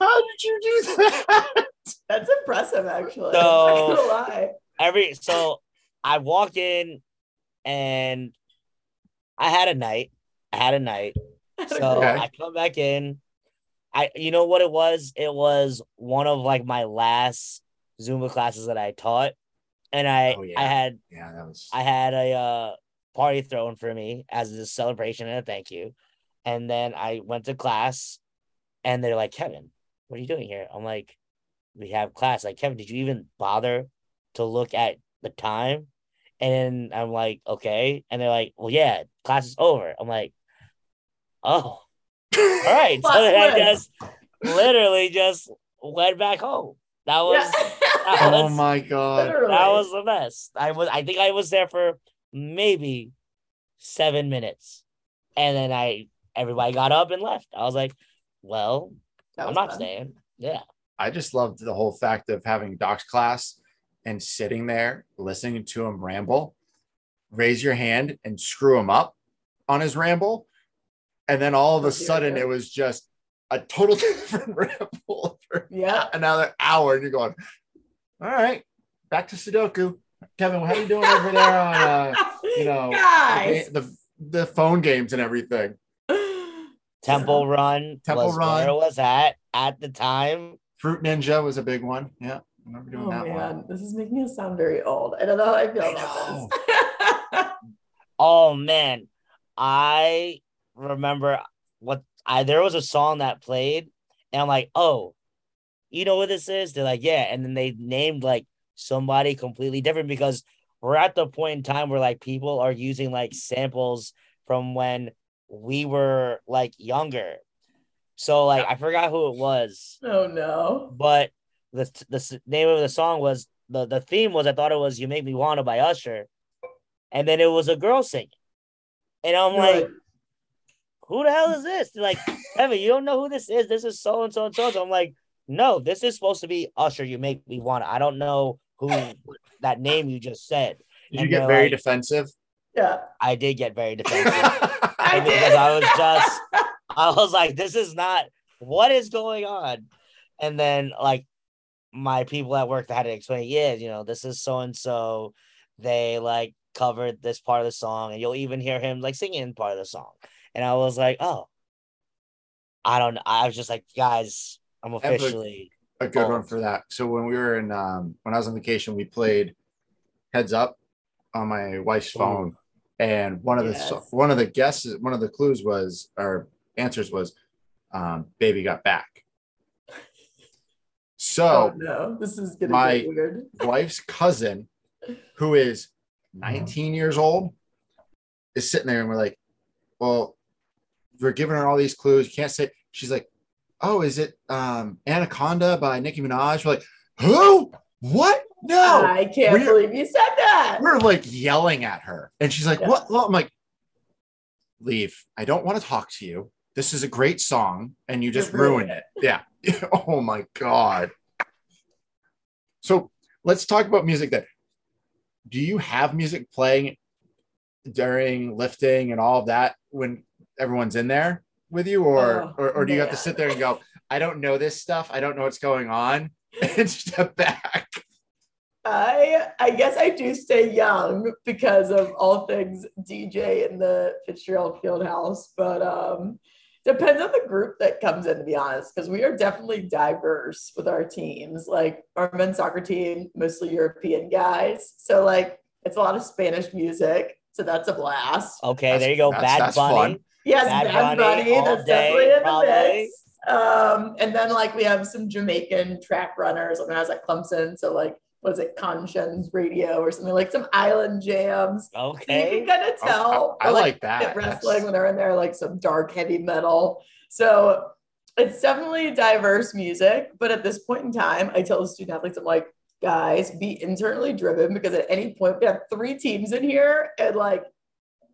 How did you do that? (laughs) That's impressive, actually. So- I'm not lie. every so I walk in and I had a night. I had a night. (laughs) So Okay. I come back in. I you know what it was? It was one of like my last Zumba classes that I taught. And I Oh, yeah. I had Yeah, that was. I had a uh, party thrown for me as a celebration and a thank you. And then I went to class and they're like, Kevin, what are you doing here? I'm like, we have class. Like, Kevin, did you even bother to look at the time? And I'm like, okay. And they're like, well, yeah, class is over. I'm like, oh, (laughs) all right. so Plot then I just literally just went back home. That was that oh my god. Literally. that was the best. I was I think I was there for maybe seven minutes. And then I everybody got up and left. I was like, well, That I'm not fun. staying. Yeah. I just loved the whole fact of having Doc's class and sitting there listening to him ramble. Raise your hand and screw him up on his ramble. And then all of a sudden it was just a total (laughs) different ramble for Yeah. another hour. And you're going, all right, back to Sudoku. Kevin, how are you doing over there on uh, (laughs) you know guys. the, the phone games and everything? (gasps) Temple Run Temple was Run. where was at at the time. Fruit Ninja was a big one. Yeah, I remember doing Oh that man, one. this is making us sound very old. I don't know how I feel about this. (laughs) Oh man. I remember what I there was a song that played, and I'm like, oh, you know what this is? They're like, yeah. And then they named like somebody completely different because we're at the point in time where like people are using like samples from when we were like younger. So like I forgot who it was, oh no. but the the name of the song was the the theme was I thought it was "You Make Me Wanna" by Usher, and then it was a girl singing, and I'm You're like, who the hell is this? They're like, Kevin, you don't know who this is. This is so and so and so. and so. I'm like, no, this is supposed to be Usher. You make me want. I don't know who (laughs) that name you just said. Did you get very like- defensive? yeah. I did get very (laughs) defensive I because I was just, just (laughs) I was like, this is not what is going on. And then like my people at work that had to explain, yeah, you know, this is so and so. They like covered this part of the song, and you'll even hear him like singing part of the song. And I was like, oh, I don't know. I was just like, guys, I'm have a- officially a good one for that. So when we were in um when I was on vacation, we played Heads Up on my wife's Ooh. phone, and one of the one of the guesses, one of the clues was or answers was, um, "Baby got back." (laughs) oh So no, this is gonna my- weird. (laughs) wife's cousin, who is 19 years old, is sitting there, and we're like, "Well, we're giving her all these clues. You can't say." She's like, "Oh, is it um Anaconda by Nicki Minaj?" We're like, "Who? What? No!" I can't we're- believe you said that. we're like yelling at her and she's like Yeah. what well, i'm like leave i don't want to talk to you this is a great song and you just You're ruin it yeah (laughs) oh my god so let's talk about music then do you have music playing during lifting and all of that when everyone's in there with you or Oh, or, or do you have to sit there and go I don't know this stuff. I don't know what's going on, (laughs) and step back. I I guess I do stay young because of all things DJ in the Fitzgerald Fieldhouse, but um depends on the group that comes in to be honest because we are definitely diverse with our teams like our men's soccer team mostly european guys so like it's a lot of spanish music so that's a blast Okay, That's- there you go. that's- Bad that's Bunny. Fun. yes Bad bad, Bunny bunny, all that's day, definitely in probably. the mix um and then like we have some jamaican track runners when i was at clemson so like was it conscience radio or something like some island jams so you Okay. can kind of tell I or, like that. wrestling That's- when they're in there, like some dark heavy metal. So it's definitely diverse music. But at this point in time, I tell the student athletes, I'm like, guys, be internally driven because at any point we have three teams in here and like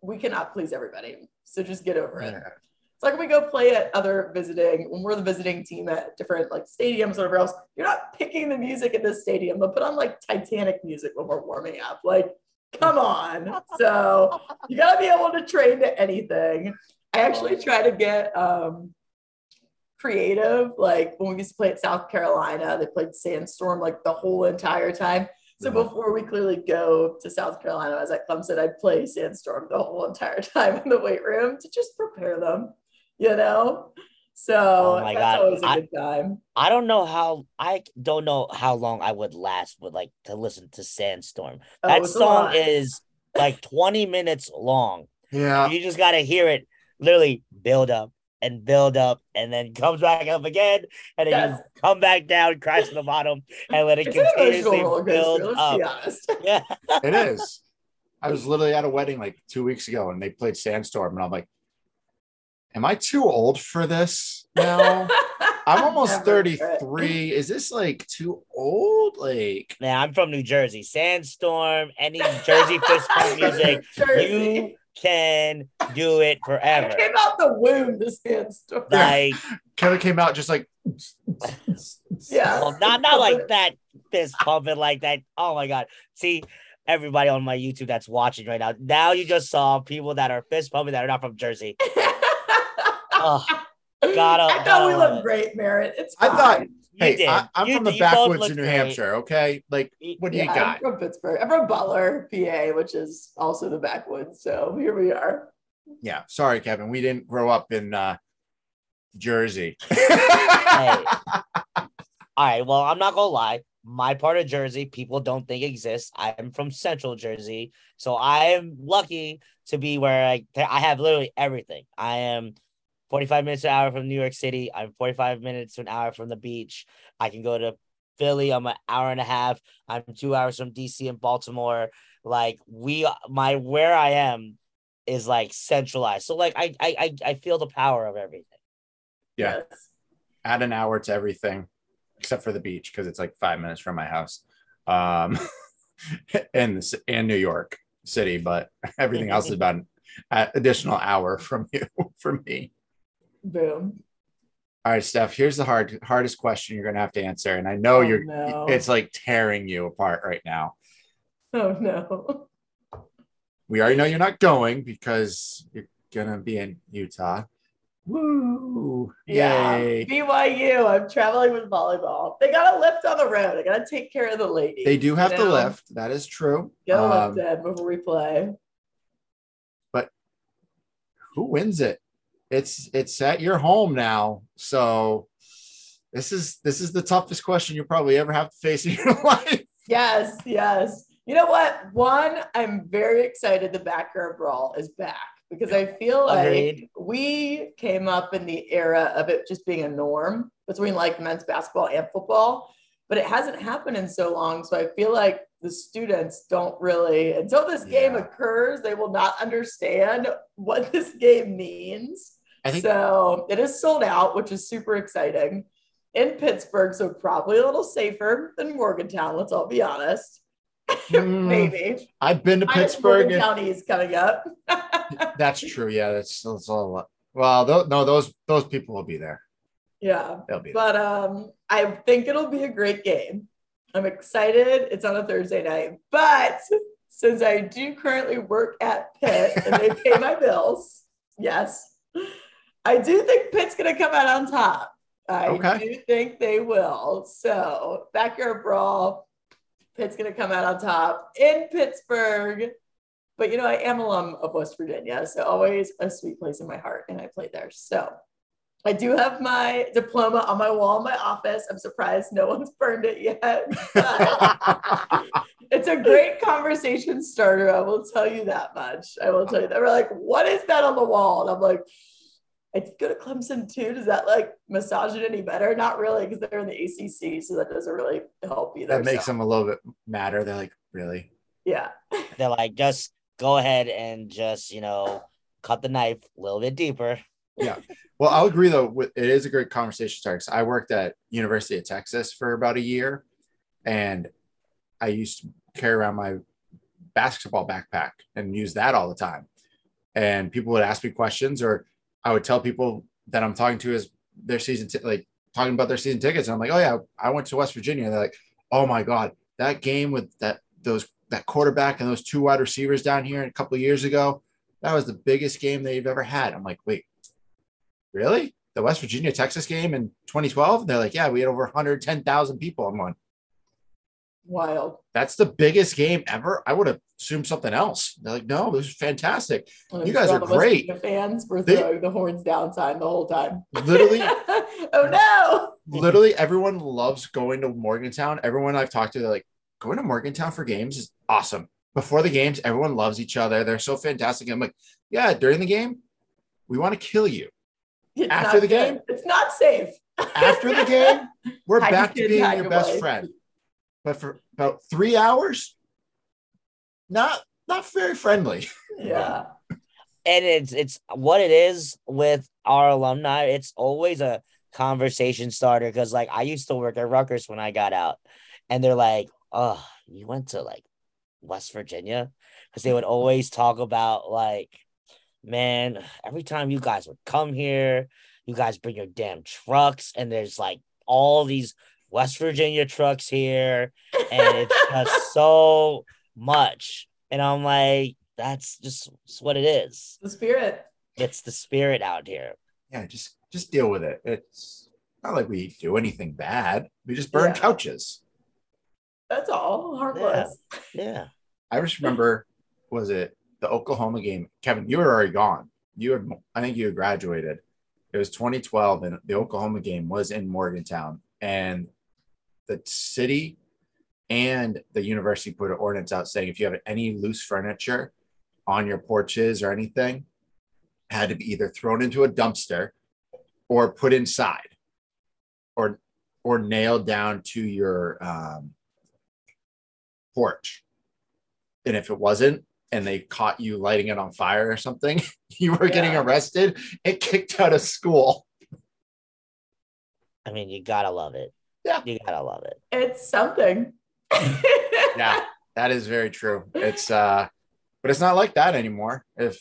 we cannot please everybody. So just get over it. Yeah. It's like when we go play at other visiting, when we're the visiting team at different like stadiums, or whatever else, you're not picking the music in this stadium, but put on like Titanic music when we're warming up. Like, come on. So (laughs) you gotta be able to train to anything. I actually try to get um creative. Like when we used to play at South Carolina, they played Sandstorm like the whole entire time. So Mhm. before we clearly go to South Carolina, as at Clemson, I'd play Sandstorm the whole entire (laughs) time in the weight room to just prepare them, you know? So Oh my that's God. always a I- good time. I don't know how I don't know how long I would last with like to listen to Sandstorm. Oh, that it's song is like 20 minutes long. Yeah. You just gotta hear it literally build up and build up and then comes back up again and then Yes. you come back down, crash to the bottom, and let it It's an continuously build coaster, let's up. be honest. (laughs) Yeah. It is. I was literally at a wedding like two weeks ago and they played Sandstorm, and I'm like, Am I too old for this now? (laughs) I'm almost Never. 33. Is this like too old? Like, Man, I'm from New Jersey. Sandstorm, any Jersey fist pump (laughs) music, Jersey. you can do it I forever. came out the womb to Sandstorm. Like, (laughs) Kevin came out just like, Yeah. (laughs) well, not not like (laughs) that fist pumping like that. Oh my god. See, everybody on my YouTube that's watching right now. Now you just saw people that are fist pumping that are not from Jersey. Oh, gotta- I thought gotta we love looked great, Merritt. It's I thought- you hey, did. I, am from the did. You both backwoods in New great. Hampshire. Okay. Like, what do yeah, you I'm got? from Pittsburgh. I'm from Butler, PA, which is also the backwoods. So here we are. Yeah. Sorry, Kevin. We didn't grow up in uh, Jersey. (laughs) Hey. All right. Well, I'm not gonna lie. My part of Jersey, people don't think exists. I'm from Central Jersey, so I am lucky to be where I I have literally everything. I am 45 minutes an hour from New York City. I'm 45 minutes to an hour from the beach. I can go to Philly. I'm an hour and a half. I'm two hours from DC and Baltimore. Like we, my where I am is like centralized. So like I I I, I feel the power of everything. Yeah. Yes. Add an hour to everything except for the beach because it's like five minutes from my house. Um, (laughs) and this and New York City, but everything else is about an additional hour from you (laughs) for me. Boom. All right, Steph. Here's the hard hardest question you're gonna have to answer, and I know Oh, you're. no. It's like tearing you apart right now. Oh no. We already know you're not going because you're gonna be in Utah. Woo! Yeah. BYU. I'm traveling with volleyball. They got a lift on the road. I gotta take care of the ladies. They do have you to know? lift. That is true. Get a Um, lift in before we play. But who wins it? It's it's at your home now. So this is this is the toughest question you'll probably ever have to face in (laughs) your life. Yes, yes. You know what? One, I'm very excited the backyard brawl is back because I feel like Agreed. we came up in the era of it just being a norm between like men's basketball and football, but it hasn't happened in so long. So I feel like the students don't really, until this game occurs, they will not understand what this game means. I think so it is sold out, which is super exciting in Pittsburgh. So probably a little safer than Morgantown. Let's all be honest. mm, (laughs) Maybe. I've been to Minus Pittsburgh. Morgan County is coming up. (laughs) That's true. Yeah, that's that's all. Well, no, those those people will be there. yeah. They'll be there. But um, I think it'll be a great game. I'm excited. It's on a Thursday night. But since I do currently work at Pitt and they pay my (laughs) bills, yes, I do think Pitt's gonna come out on top. I Okay. do think they will. So backyard brawl. Pitt's gonna come out on top in Pittsburgh. But you know, I am alum of West Virginia, so always a sweet place in my heart, and I played there. So I do have my diploma on my wall in my office. I'm surprised no one's burned it yet. (laughs) it's a great conversation starter. I will tell you that much. I will tell you that. We're like, what is that on the wall? And I'm like, I did go to Clemson too. Does that like massage it any better? Not really, because they're in the ACC, so that doesn't really help either. that makes so, them a little bit madder. They're like, really? yeah. (laughs) They're like, just go ahead and just, you know, cut the knife a little bit deeper. Yeah. Well, I'll agree though. with- It is a great conversation starter. 'cause I worked at University of Texas for about a year, and I used to carry around my basketball backpack and use that all the time. And people would ask me questions, or I would tell people that I'm talking to is their season, t- like talking about their season tickets. And I'm like, oh yeah, I went to West Virginia. And they're like, oh my god, that game with that those that quarterback and those two wide receivers down here a couple years ago, that was the biggest game they've ever had. I'm like, wait, really? The West Virginia Texas game in 2012? They're like, yeah, we had over 110,000 people. I'm going, Wild. that's the biggest game ever. I would have assumed something else. They're like, no, this is fantastic. You guys are all the great. Fans were They- throwing the horns down sign the whole time. Literally, (laughs) oh no. literally everyone loves going to Morgantown. Everyone I've talked to, they're like, going to Morgantown for games is awesome. Before the games, everyone loves each other. They're so fantastic. I'm like, yeah, during the game, we want to kill you. It's After the good. game? It's not safe. After the game, we're (laughs) back to being your best friend. But for about three hours, not not very friendly. Yeah. and it's it's what it is with our alumni. It's always a conversation starter because like I used to work at Rutgers when I got out, and they're like, "Oh, you went to like West Virginia," because they would always talk about like, "Man, every time you guys would come here, you guys bring your damn trucks, and there's like all these West Virginia trucks here, and it's (laughs) just so much." And I'm like, that's just what it is. The spirit. It's the spirit out here. Yeah, just just deal with it. It's not like we do anything bad. We just burn Yeah. couches. That's all. Harmless. Yeah. I just remember, was it the Oklahoma game? Kevin, you were already gone. You had, I think you had graduated. It was 2012, and the Oklahoma game was in Morgantown, and the city and the university put an ordinance out saying if you have any loose furniture on your porches or anything, had to be either thrown into a dumpster or put inside, or or nailed down to your um, porch. And if it wasn't, and they caught you lighting it on fire or something, (laughs) you were getting arrested and kicked out of school. I mean, you gotta love it. Yeah. You gotta love it. It's something. (laughs) Yeah, that is very true. It's uh, but it's not like that anymore. If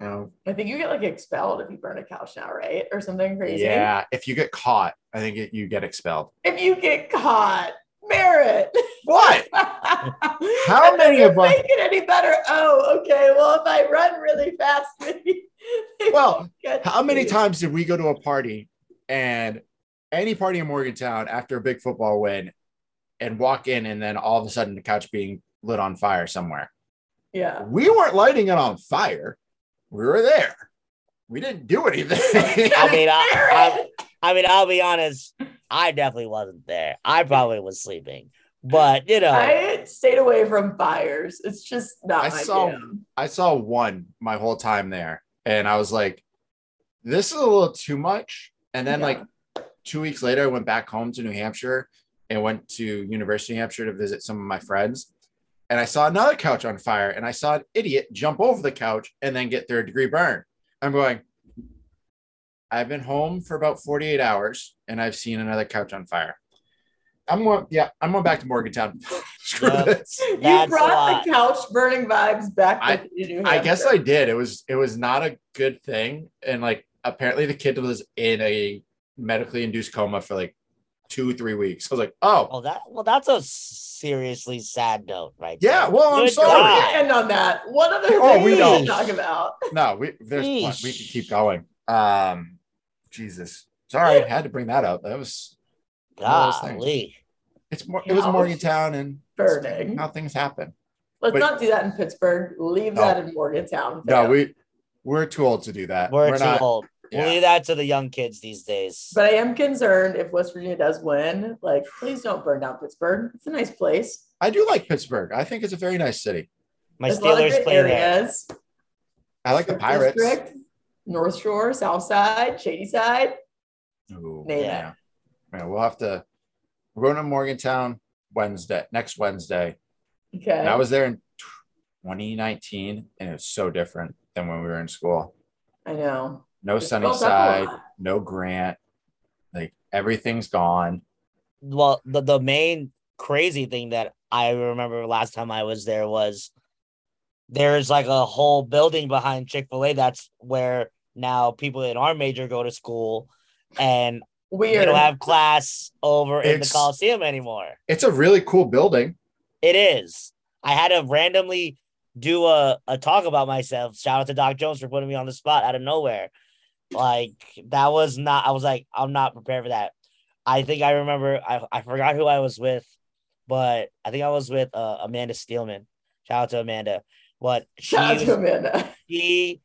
you know, I think you get like expelled if you burn a couch now, right? Or something crazy. yeah, if you get caught, I think it, you get expelled. If you get caught, Merritt. What? (laughs) How many of us- Make it any better? Oh, okay. Well, if I run really fast, maybe. (laughs) Well, How many times did we go to a party and any party in Morgantown after a big football win and walk in and then all of a sudden the couch being lit on fire somewhere? Yeah. We weren't lighting it on fire. We were there. We didn't do anything. I mean, I, (laughs) I, I mean, I'll be honest. I definitely wasn't there. I probably was sleeping, but you know, I stayed away from fires. It's just not I my saw- jam. I saw one my whole time there, and I was like, "This is a little too much." And then, Yeah. like two weeks later, I went back home to New Hampshire and went to University of New Hampshire to visit some of my friends. And I saw another couch on fire, and I saw an idiot jump over the couch and then get third degree burn. I'm going. I've been home for about 48 hours, and I've seen another couch on fire. I'm going. Yeah, I'm going back to Morgantown. (laughs) Screw Yeah. this. You That's brought the couch burning vibes back I- with. New I guess I did. It was it was not a good thing, and like apparently the kid was in a medically induced coma for like two three weeks. I was like, oh oh, that well, that's a seriously sad note, right? yeah, there. well I'm Good sorry. God. End on that. What other Oh, things we can know. we talk about? No, we there's plen- we can keep going. Um, Jesus, Sorry, I had to bring that up. That was one of those things. Golly. it's more. It was Morgantown, and Burning. how things happen. Let's But- not do that in Pittsburgh. Leave No. that in Morgantown. No, we we're too old to do that. We're, too not. old. Yeah. We'll leave that to the young kids these days. But I am concerned if West Virginia does win, like, please don't burn down Pittsburgh. It's a nice place. I do like Pittsburgh. I think it's a very nice city. My There's a lot of Steelers great play there. areas. I like the Strip Pirates. District, North Shore, South Side, Shadyside. Ooh, Name it. yeah. Yeah, we'll have to. We're going to Morgantown Wednesday, next Wednesday. Okay. And I was there in 2019, and it was so different than when we were in school. I know. No It's built up a Sunnyside, no Grant. Like everything's gone. well the, the main crazy thing that i remember last time i was there was there's like a whole building behind chick-fil-a that's where now people in our major go to school and they Weird. don't have class over in the coliseum anymore It's a really cool building. it is i had to randomly do a, a talk about myself shout out to doc jones for putting me on the spot out of nowhere like that was not i was like i'm not prepared for that i think i remember i, I forgot who i was with but i think i was with uh, amanda steelman shout out to amanda but she Shout out to Amanda. she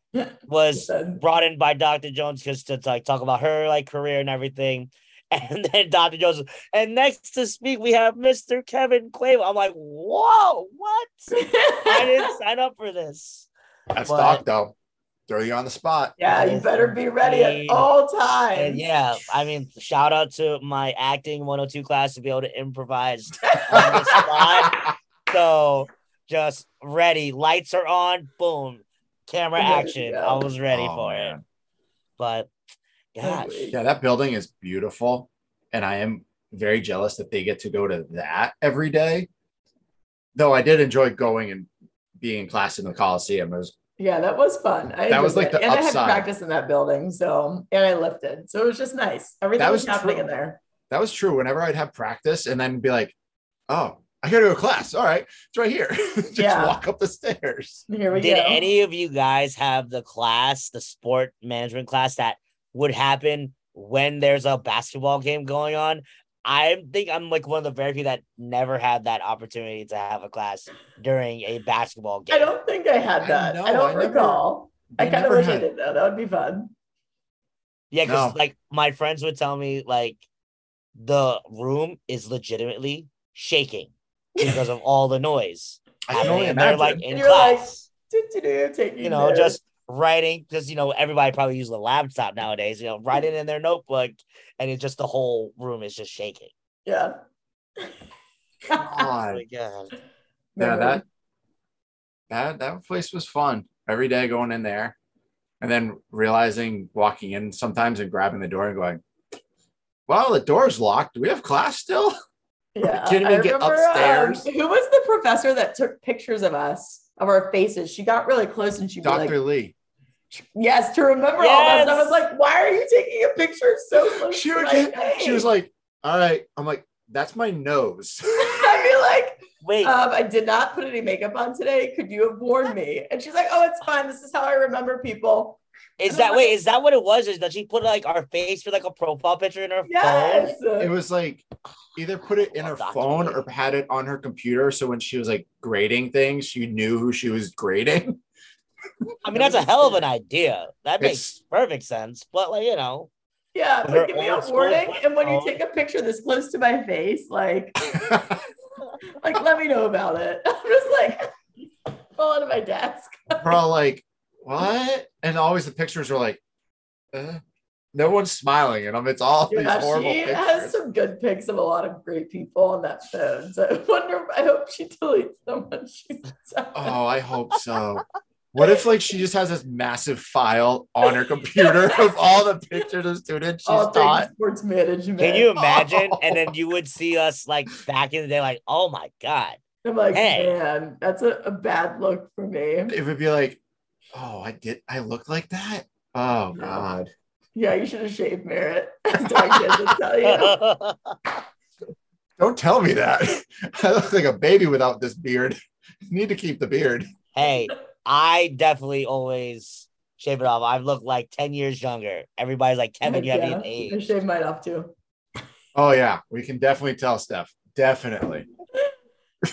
was (laughs) brought in by dr jones because to like talk about her like career and everything (laughs) and then Dr. Jones, and next to speak, we have Mr. Kevin Quavo. I'm like, whoa, what? (laughs) I didn't sign up for this. That's But- Doc though. Throw you on the spot. yeah, you better be ready at all times. And yeah, I mean, shout out to my acting 102 class to be able to improvise on the spot. (laughs) So just ready. Lights are on. Boom. Camera action. I was ready Oh, for it. But gosh. Yeah, that building is beautiful. And I am very jealous that they get to go to that every day. Though I did enjoy going and being in class in the Coliseum. It was Yeah, that was fun. I That was like it. the and I had upside. practice in that building, so and I lifted, so it was just nice. Everything That was, was happening true. in there. that was true. Whenever I'd have practice and then be like, oh, I gotta go to class. All right, it's right here. (laughs) Just Yeah. walk up the stairs. Here we go. did go. any of you guys have the class, the sport management class that would happen when there's a basketball game going on? I think I'm like one of the very few that never had that opportunity to have a class during a basketball game. I don't think I had that. I, know, don't I never- recall. I kind of never wish I did though. That would be fun. Yeah, because No. like my friends would tell me like the room is legitimately shaking because of (laughs) all the noise I can happening, only and they're like in And you're like, class. Do-do-do, taking you know, notes. just writing because you know everybody probably uses a laptop nowadays. You know, writing in their notebook, and it's just the whole room is just shaking. yeah. (laughs) Oh God. my god! Yeah, that that that place was fun. Every day going in there, and then realizing walking in sometimes and grabbing the door and going, "Wow, the door's locked. Do we have class still?" (laughs) Yeah, Can't I even get remember, upstairs. um, (laughs) who was the professor that took pictures of us, of our faces? She got really close and she'd Dr. like, Lee. Yes, to remember all this. And I was like, why are you taking a picture so close? She to would my get, she was like, "All right." I'm like, "That's my nose." (laughs) I'd be like, Wait, um, I did not put any makeup on today. Could you have warned me? And she's like, Oh, it's fine. This is how I remember people. is that wait? Is that what it was? Is that she put like our face for like a profile picture in her phone? Yes. it was like either put it in Oh, her phone or had it on her computer, so when she was like grading things, she knew who she was grading. I mean, that's a hell of an idea. That makes It's perfect sense. But like you know, Yeah, but give me old a school warning. And when you take a picture this close to my face, like, (laughs) like let me know about it. (laughs) I'm just like fall out of my desk. (laughs) we're all like, "What?" And always the pictures are like, uh, "No one's smiling at them. It's all Yeah, these horrible she pictures." has some good pics of a lot of great people on that phone. So I wonder. I hope she deletes them when she's done. Oh, I hope so. What if like she just has this massive file on her computer (laughs) of all the pictures of students she's All taught? sports management. can you imagine? (laughs) And then you would see us like back in the day, like, oh my god, I'm like, Hey. man, that's a, a bad look for me. It would be like, oh, I did. I look like that. Oh God. Yeah, you should have shaved Merritt. As Doc Jones would tell you. (laughs) Don't tell me that. I look like a baby without this beard. Need to keep the beard. hey, I definitely always shave it off. I've looked like 10 years younger. Everybody's like, Kevin, you have Yeah, an I age. shaved mine off too. Oh yeah, we can definitely tell, Steph. Definitely. (laughs)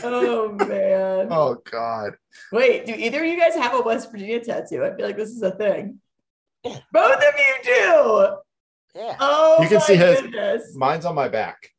Oh man. (laughs) Oh God. Wait, do either of you guys have a West Virginia tattoo? I feel like this is a thing. Yeah. Both of you do. Yeah. Oh, You can my see his- goodness. Mine's on my back.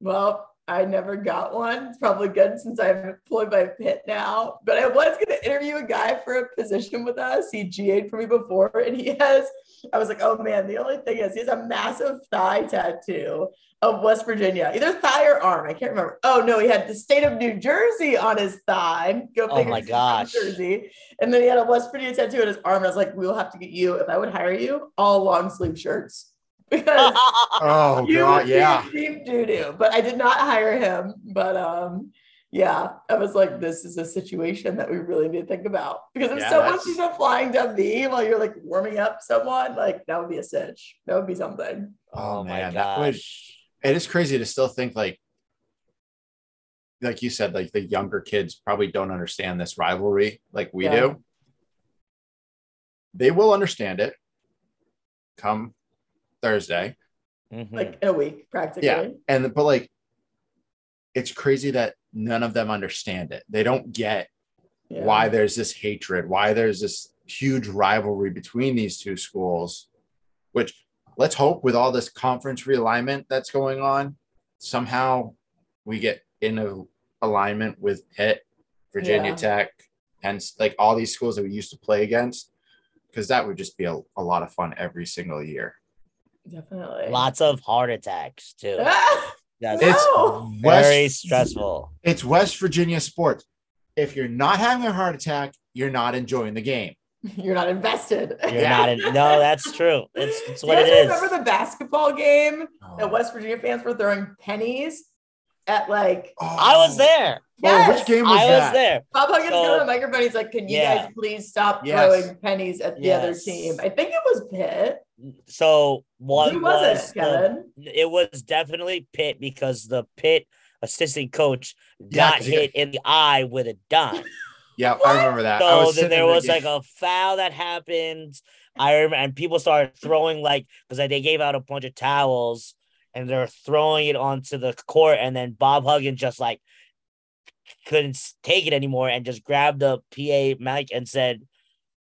Well, I never got one. It's probably good since I'm employed by Pitt now. But I was going to interview a guy for a position with us. He GA'd for me before, and he has. I was like, oh man, the only thing is he has a massive thigh tattoo of West Virginia, either thigh or arm. I can't remember. Oh no, he had the state of New Jersey on his thigh. Go Oh my gosh. Jersey. And then he had a West Virginia tattoo on his arm. And I was like, we will have to get you, if I would hire you, all long sleeve shirts. (laughs) Because Oh you God, would be yeah. deep doo doo. But I did not hire him. But um, yeah, I was like, this is a situation that we really need to think about because if Yeah, someone's that's- just flying to me while you're like warming up someone, like that would be a sitch. That would be something. Oh, oh my man, that would- It is crazy to still think like like you said, like the younger kids probably don't understand this rivalry like we Yeah. do. They will understand it come Thursday. Mhm. Like in a week, practically. Yeah. And but like it's crazy that none of them understand it. They don't get Yeah. why there's this hatred, why there's this huge rivalry between these two schools, which let's hope with all this conference realignment that's going on, somehow we get into alignment with Pitt, Virginia Yeah. Tech, and like all these schools that we used to play against, because that would just be a, a lot of fun every single year. Definitely. Lots of heart attacks too. (laughs) That's It's very West- stressful. It's West Virginia sports. If you're not having a heart attack, you're not enjoying the game. (laughs) You're not invested. You're Yeah. (laughs) not in, no, that's true. It's, it's what you it guys is. remember the basketball game Oh. that West Virginia fans were throwing pennies at like I was oh. there. Oh, Yes. which game was I that? was there. Bob Huggins got So- on the microphone. He's like, "Can you Yeah. guys please stop Yes. throwing pennies at the other team?" I think it was Pitt. So what Who was, was it, the- it was definitely Pitt because the Pitt assistant coach Yeah, got 'cause he got- hit in the eye with a dime. (laughs) Yeah, What? I remember that. I So was then there in the was like a foul that happened. I remember, and people started throwing like because they gave out a bunch of towels and they're throwing it onto the court, and then Bob Huggins just like couldn't take it anymore and just grabbed the PA mic and said,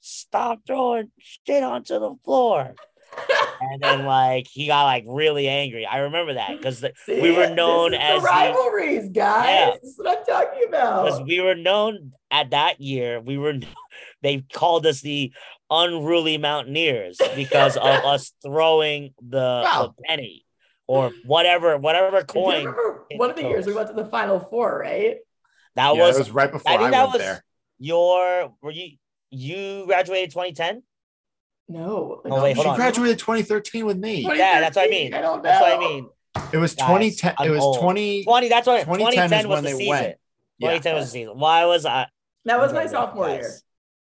"Stop throwing shit onto the floor." (laughs) and then like he got like really angry. I remember that because we were known as the the- rivalries, guys. Yeah. This is what I'm talking about. because we were known at that year. We were (laughs) they called us the unruly Mountaineers because of (laughs) us throwing the, Wow. the penny or (laughs) whatever whatever Do you coin. one of the years we went to the Final Four, right? That yeah, was, was right before I I, that went was there. your were you you graduated 2010? No. Oh, wait, she on. graduated 2013 with me. Yeah, that's what I mean. I don't know. That's what I mean. It was Guys, 2010. I'm It was old. 20. 20, that's what 2010 2010, is was when the they season. went. Yeah. 2010 was the season. Why was I That was my sophomore year.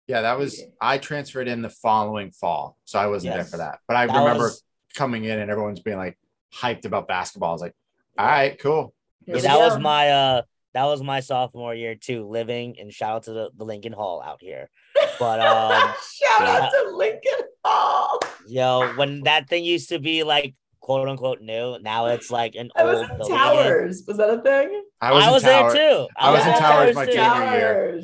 Yeah, that was. I transferred in the following fall, so I wasn't there for that. But I That remember was- coming in and everyone's being like hyped about basketball. I was like, all right, cool. Yeah, that was my uh that was my sophomore year too, living and shout out to the, the Lincoln Hall out here. But um (laughs) Shout out to Lincoln Hall. yo, when that thing used to be like quote unquote new, now it's like an I was old in building. Towers. Was that a thing? I was, I was there too. I was in Yeah, Towers my too. junior year.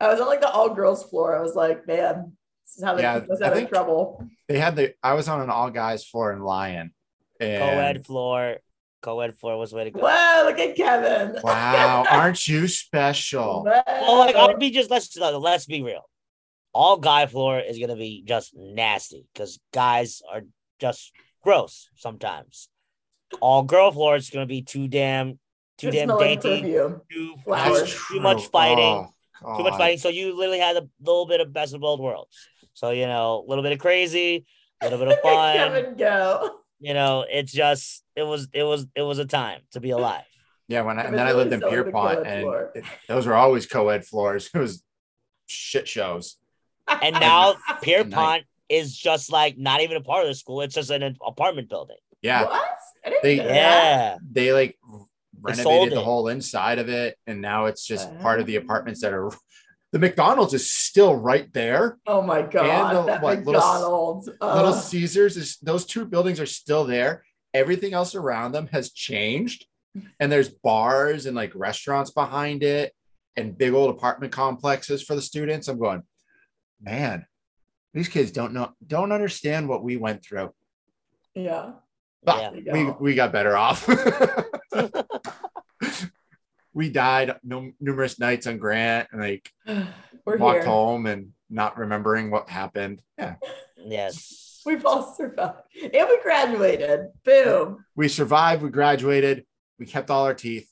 I was on like the all girls floor. I was like, man, this is how they Yeah, keep us I out of trouble. They had the. I was on an all guys floor in Lyon. And Co-ed floor. Co-ed floor was way to go. Wow, look at Kevin. (laughs) wow, aren't you special? Wow. Oh, like I'd be just let's let's be real. All guy floor is gonna be just nasty because guys are just gross sometimes. All girl floor is gonna be too damn too Just damn dainty, perfume. too, Flowers. too, too much fighting, Oh, too much fighting. So you literally had a little bit of best of both worlds. So you know, a little bit of crazy, a little bit of (laughs) fun. Kevin go. You know, it's just it was it was it was a time to be alive. Yeah, when I, and then I lived in Pierpont, and it- those were always co-ed floors. (laughs) It was shit shows. And now (laughs) Pierpont is just like not even a part of the school. It's just an apartment building. What? Yeah, I didn't They- know. Yeah. they like They renovated the it. whole inside of it, and now it's just Wow. part of the apartments that are The McDonald's is still right there. Oh my god, the- that what, Little- McDonald's. Little Caesars is those two buildings are still there. Everything else around them has changed. And there's bars and like restaurants behind it and big old apartment complexes for the students. I'm going, man, these kids don't know, don't understand what we went through. yeah. But Yeah. we, we got better off. (laughs) (laughs) we died no, numerous nights on Grant and like (sighs) We're walked here. home and not remembering what happened. Yeah. Yes. We've all survived. And we graduated. Boom. We survived, we graduated, we kept all our teeth.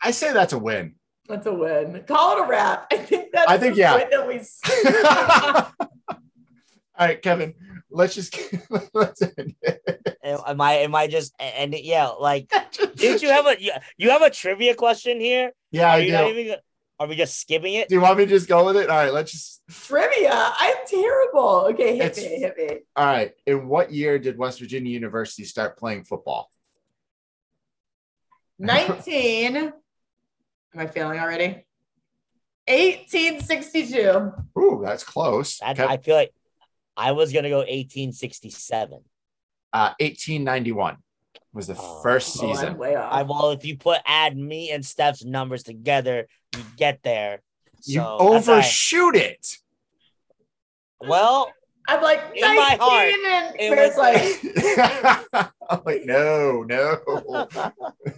I say that's a win. That's a win. Call it a wrap. I think that's I think, the yeah. win that we (laughs) all right, Kevin, let's just (laughs) let's end it. Am I? Am I just? And yeah, like, (laughs) did you have a you, you have a trivia question here? Yeah, Are I you do. not even? Are we just skipping it? Do you want me to just go with it? All right, let's just trivia. I'm terrible. Okay, hit It's- me, hit me. all right. In what year did West Virginia University start playing football? (laughs) 19. Am I failing already? 1862. Ooh, that's close. That, Kev- I feel like I was gonna go 1867. uh, 1891 was the Oh. first Oh, season. way off. I well, if you put add me and Steph's numbers together, you get there. So you that's all right. overshoot it. Well, I'm like In my 19 heart, and it was- like (laughs) I'm like, no, no.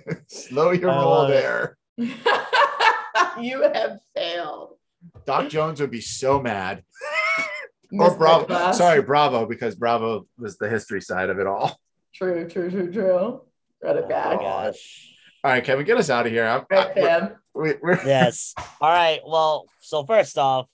(laughs) Slow your I roll love there. (laughs) you have failed. Doc Jones would be so mad. Missed Or Bravo. Sorry, Bravo, because Bravo was the history side of it all. True, true, true, true. Run it oh my back. gosh. All right, Kevin, get us out of here. I'm, Right, I- fam. we, we're, (laughs) Yes. All right. Well, so first off,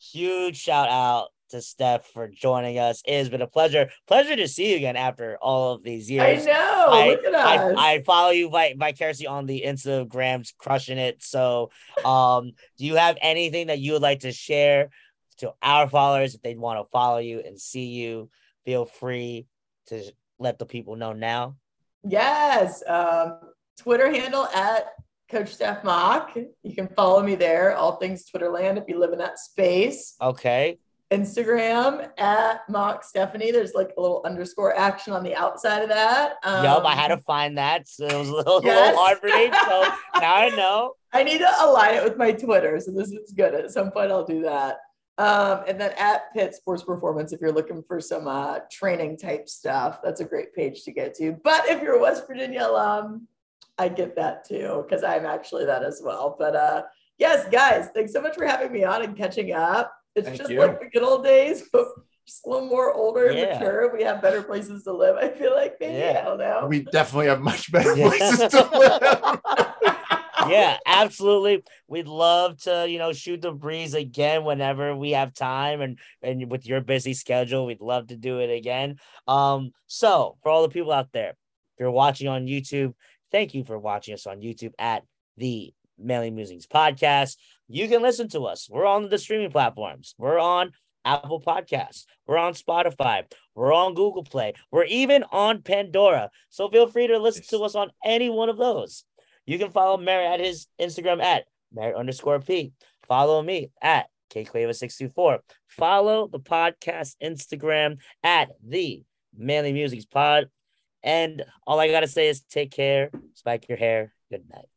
huge shout out to Steph for joining us. It has been a pleasure. Pleasure to see you again after all of these years. I years. know. I, Look at us. I, I follow you vi- vicariously on the Instagrams, crushing it. So, um, do you have anything that you would like to share to our followers if they want to follow you and see you? Feel free to let the people know now. Yes. Um, Twitter handle at Coach Steph Mock. You can follow me there. All things Twitterland if you live in that space. Okay. Instagram at Mock Stephanie. There's like a little underscore action on the outside of that. Um, yup, I had to find that. So it was a little, Yes. little (laughs) hard for me. So now I (laughs) know. I need to align it with my Twitter. So this is good. At some point, I'll do that. Um, and then at Pitt Sports Performance, if you're looking for some uh, training type stuff, that's a great page to get to. But if you're a West Virginia alum, I get that too, because I'm actually that as well. But uh, yes, guys, thanks so much for having me on and catching up. It's Thank just you. like the good old days, but (laughs) just a little more older and Yeah. mature. We have better places to live. I feel like maybe Yeah. I don't know. we definitely have much better Yeah. places to live. (laughs) (laughs) yeah, absolutely. We'd love to, you know, shoot the breeze again whenever we have time and and with your busy schedule, we'd love to do it again. Um, so for all the people out there, if you're watching on YouTube, thank you for watching us on YouTube at the Manly Musings Podcast. You can listen to us. We're on the streaming platforms. We're on Apple Podcasts. We're on Spotify. We're on Google Play. We're even on Pandora. So feel free to listen to us on any one of those. You can follow Mary at his Instagram at Mary underscore P. Follow me at KQuava624. Follow the podcast Instagram at the Manly Musings Pod. And all I gotta say is take care, spike your hair. Good night.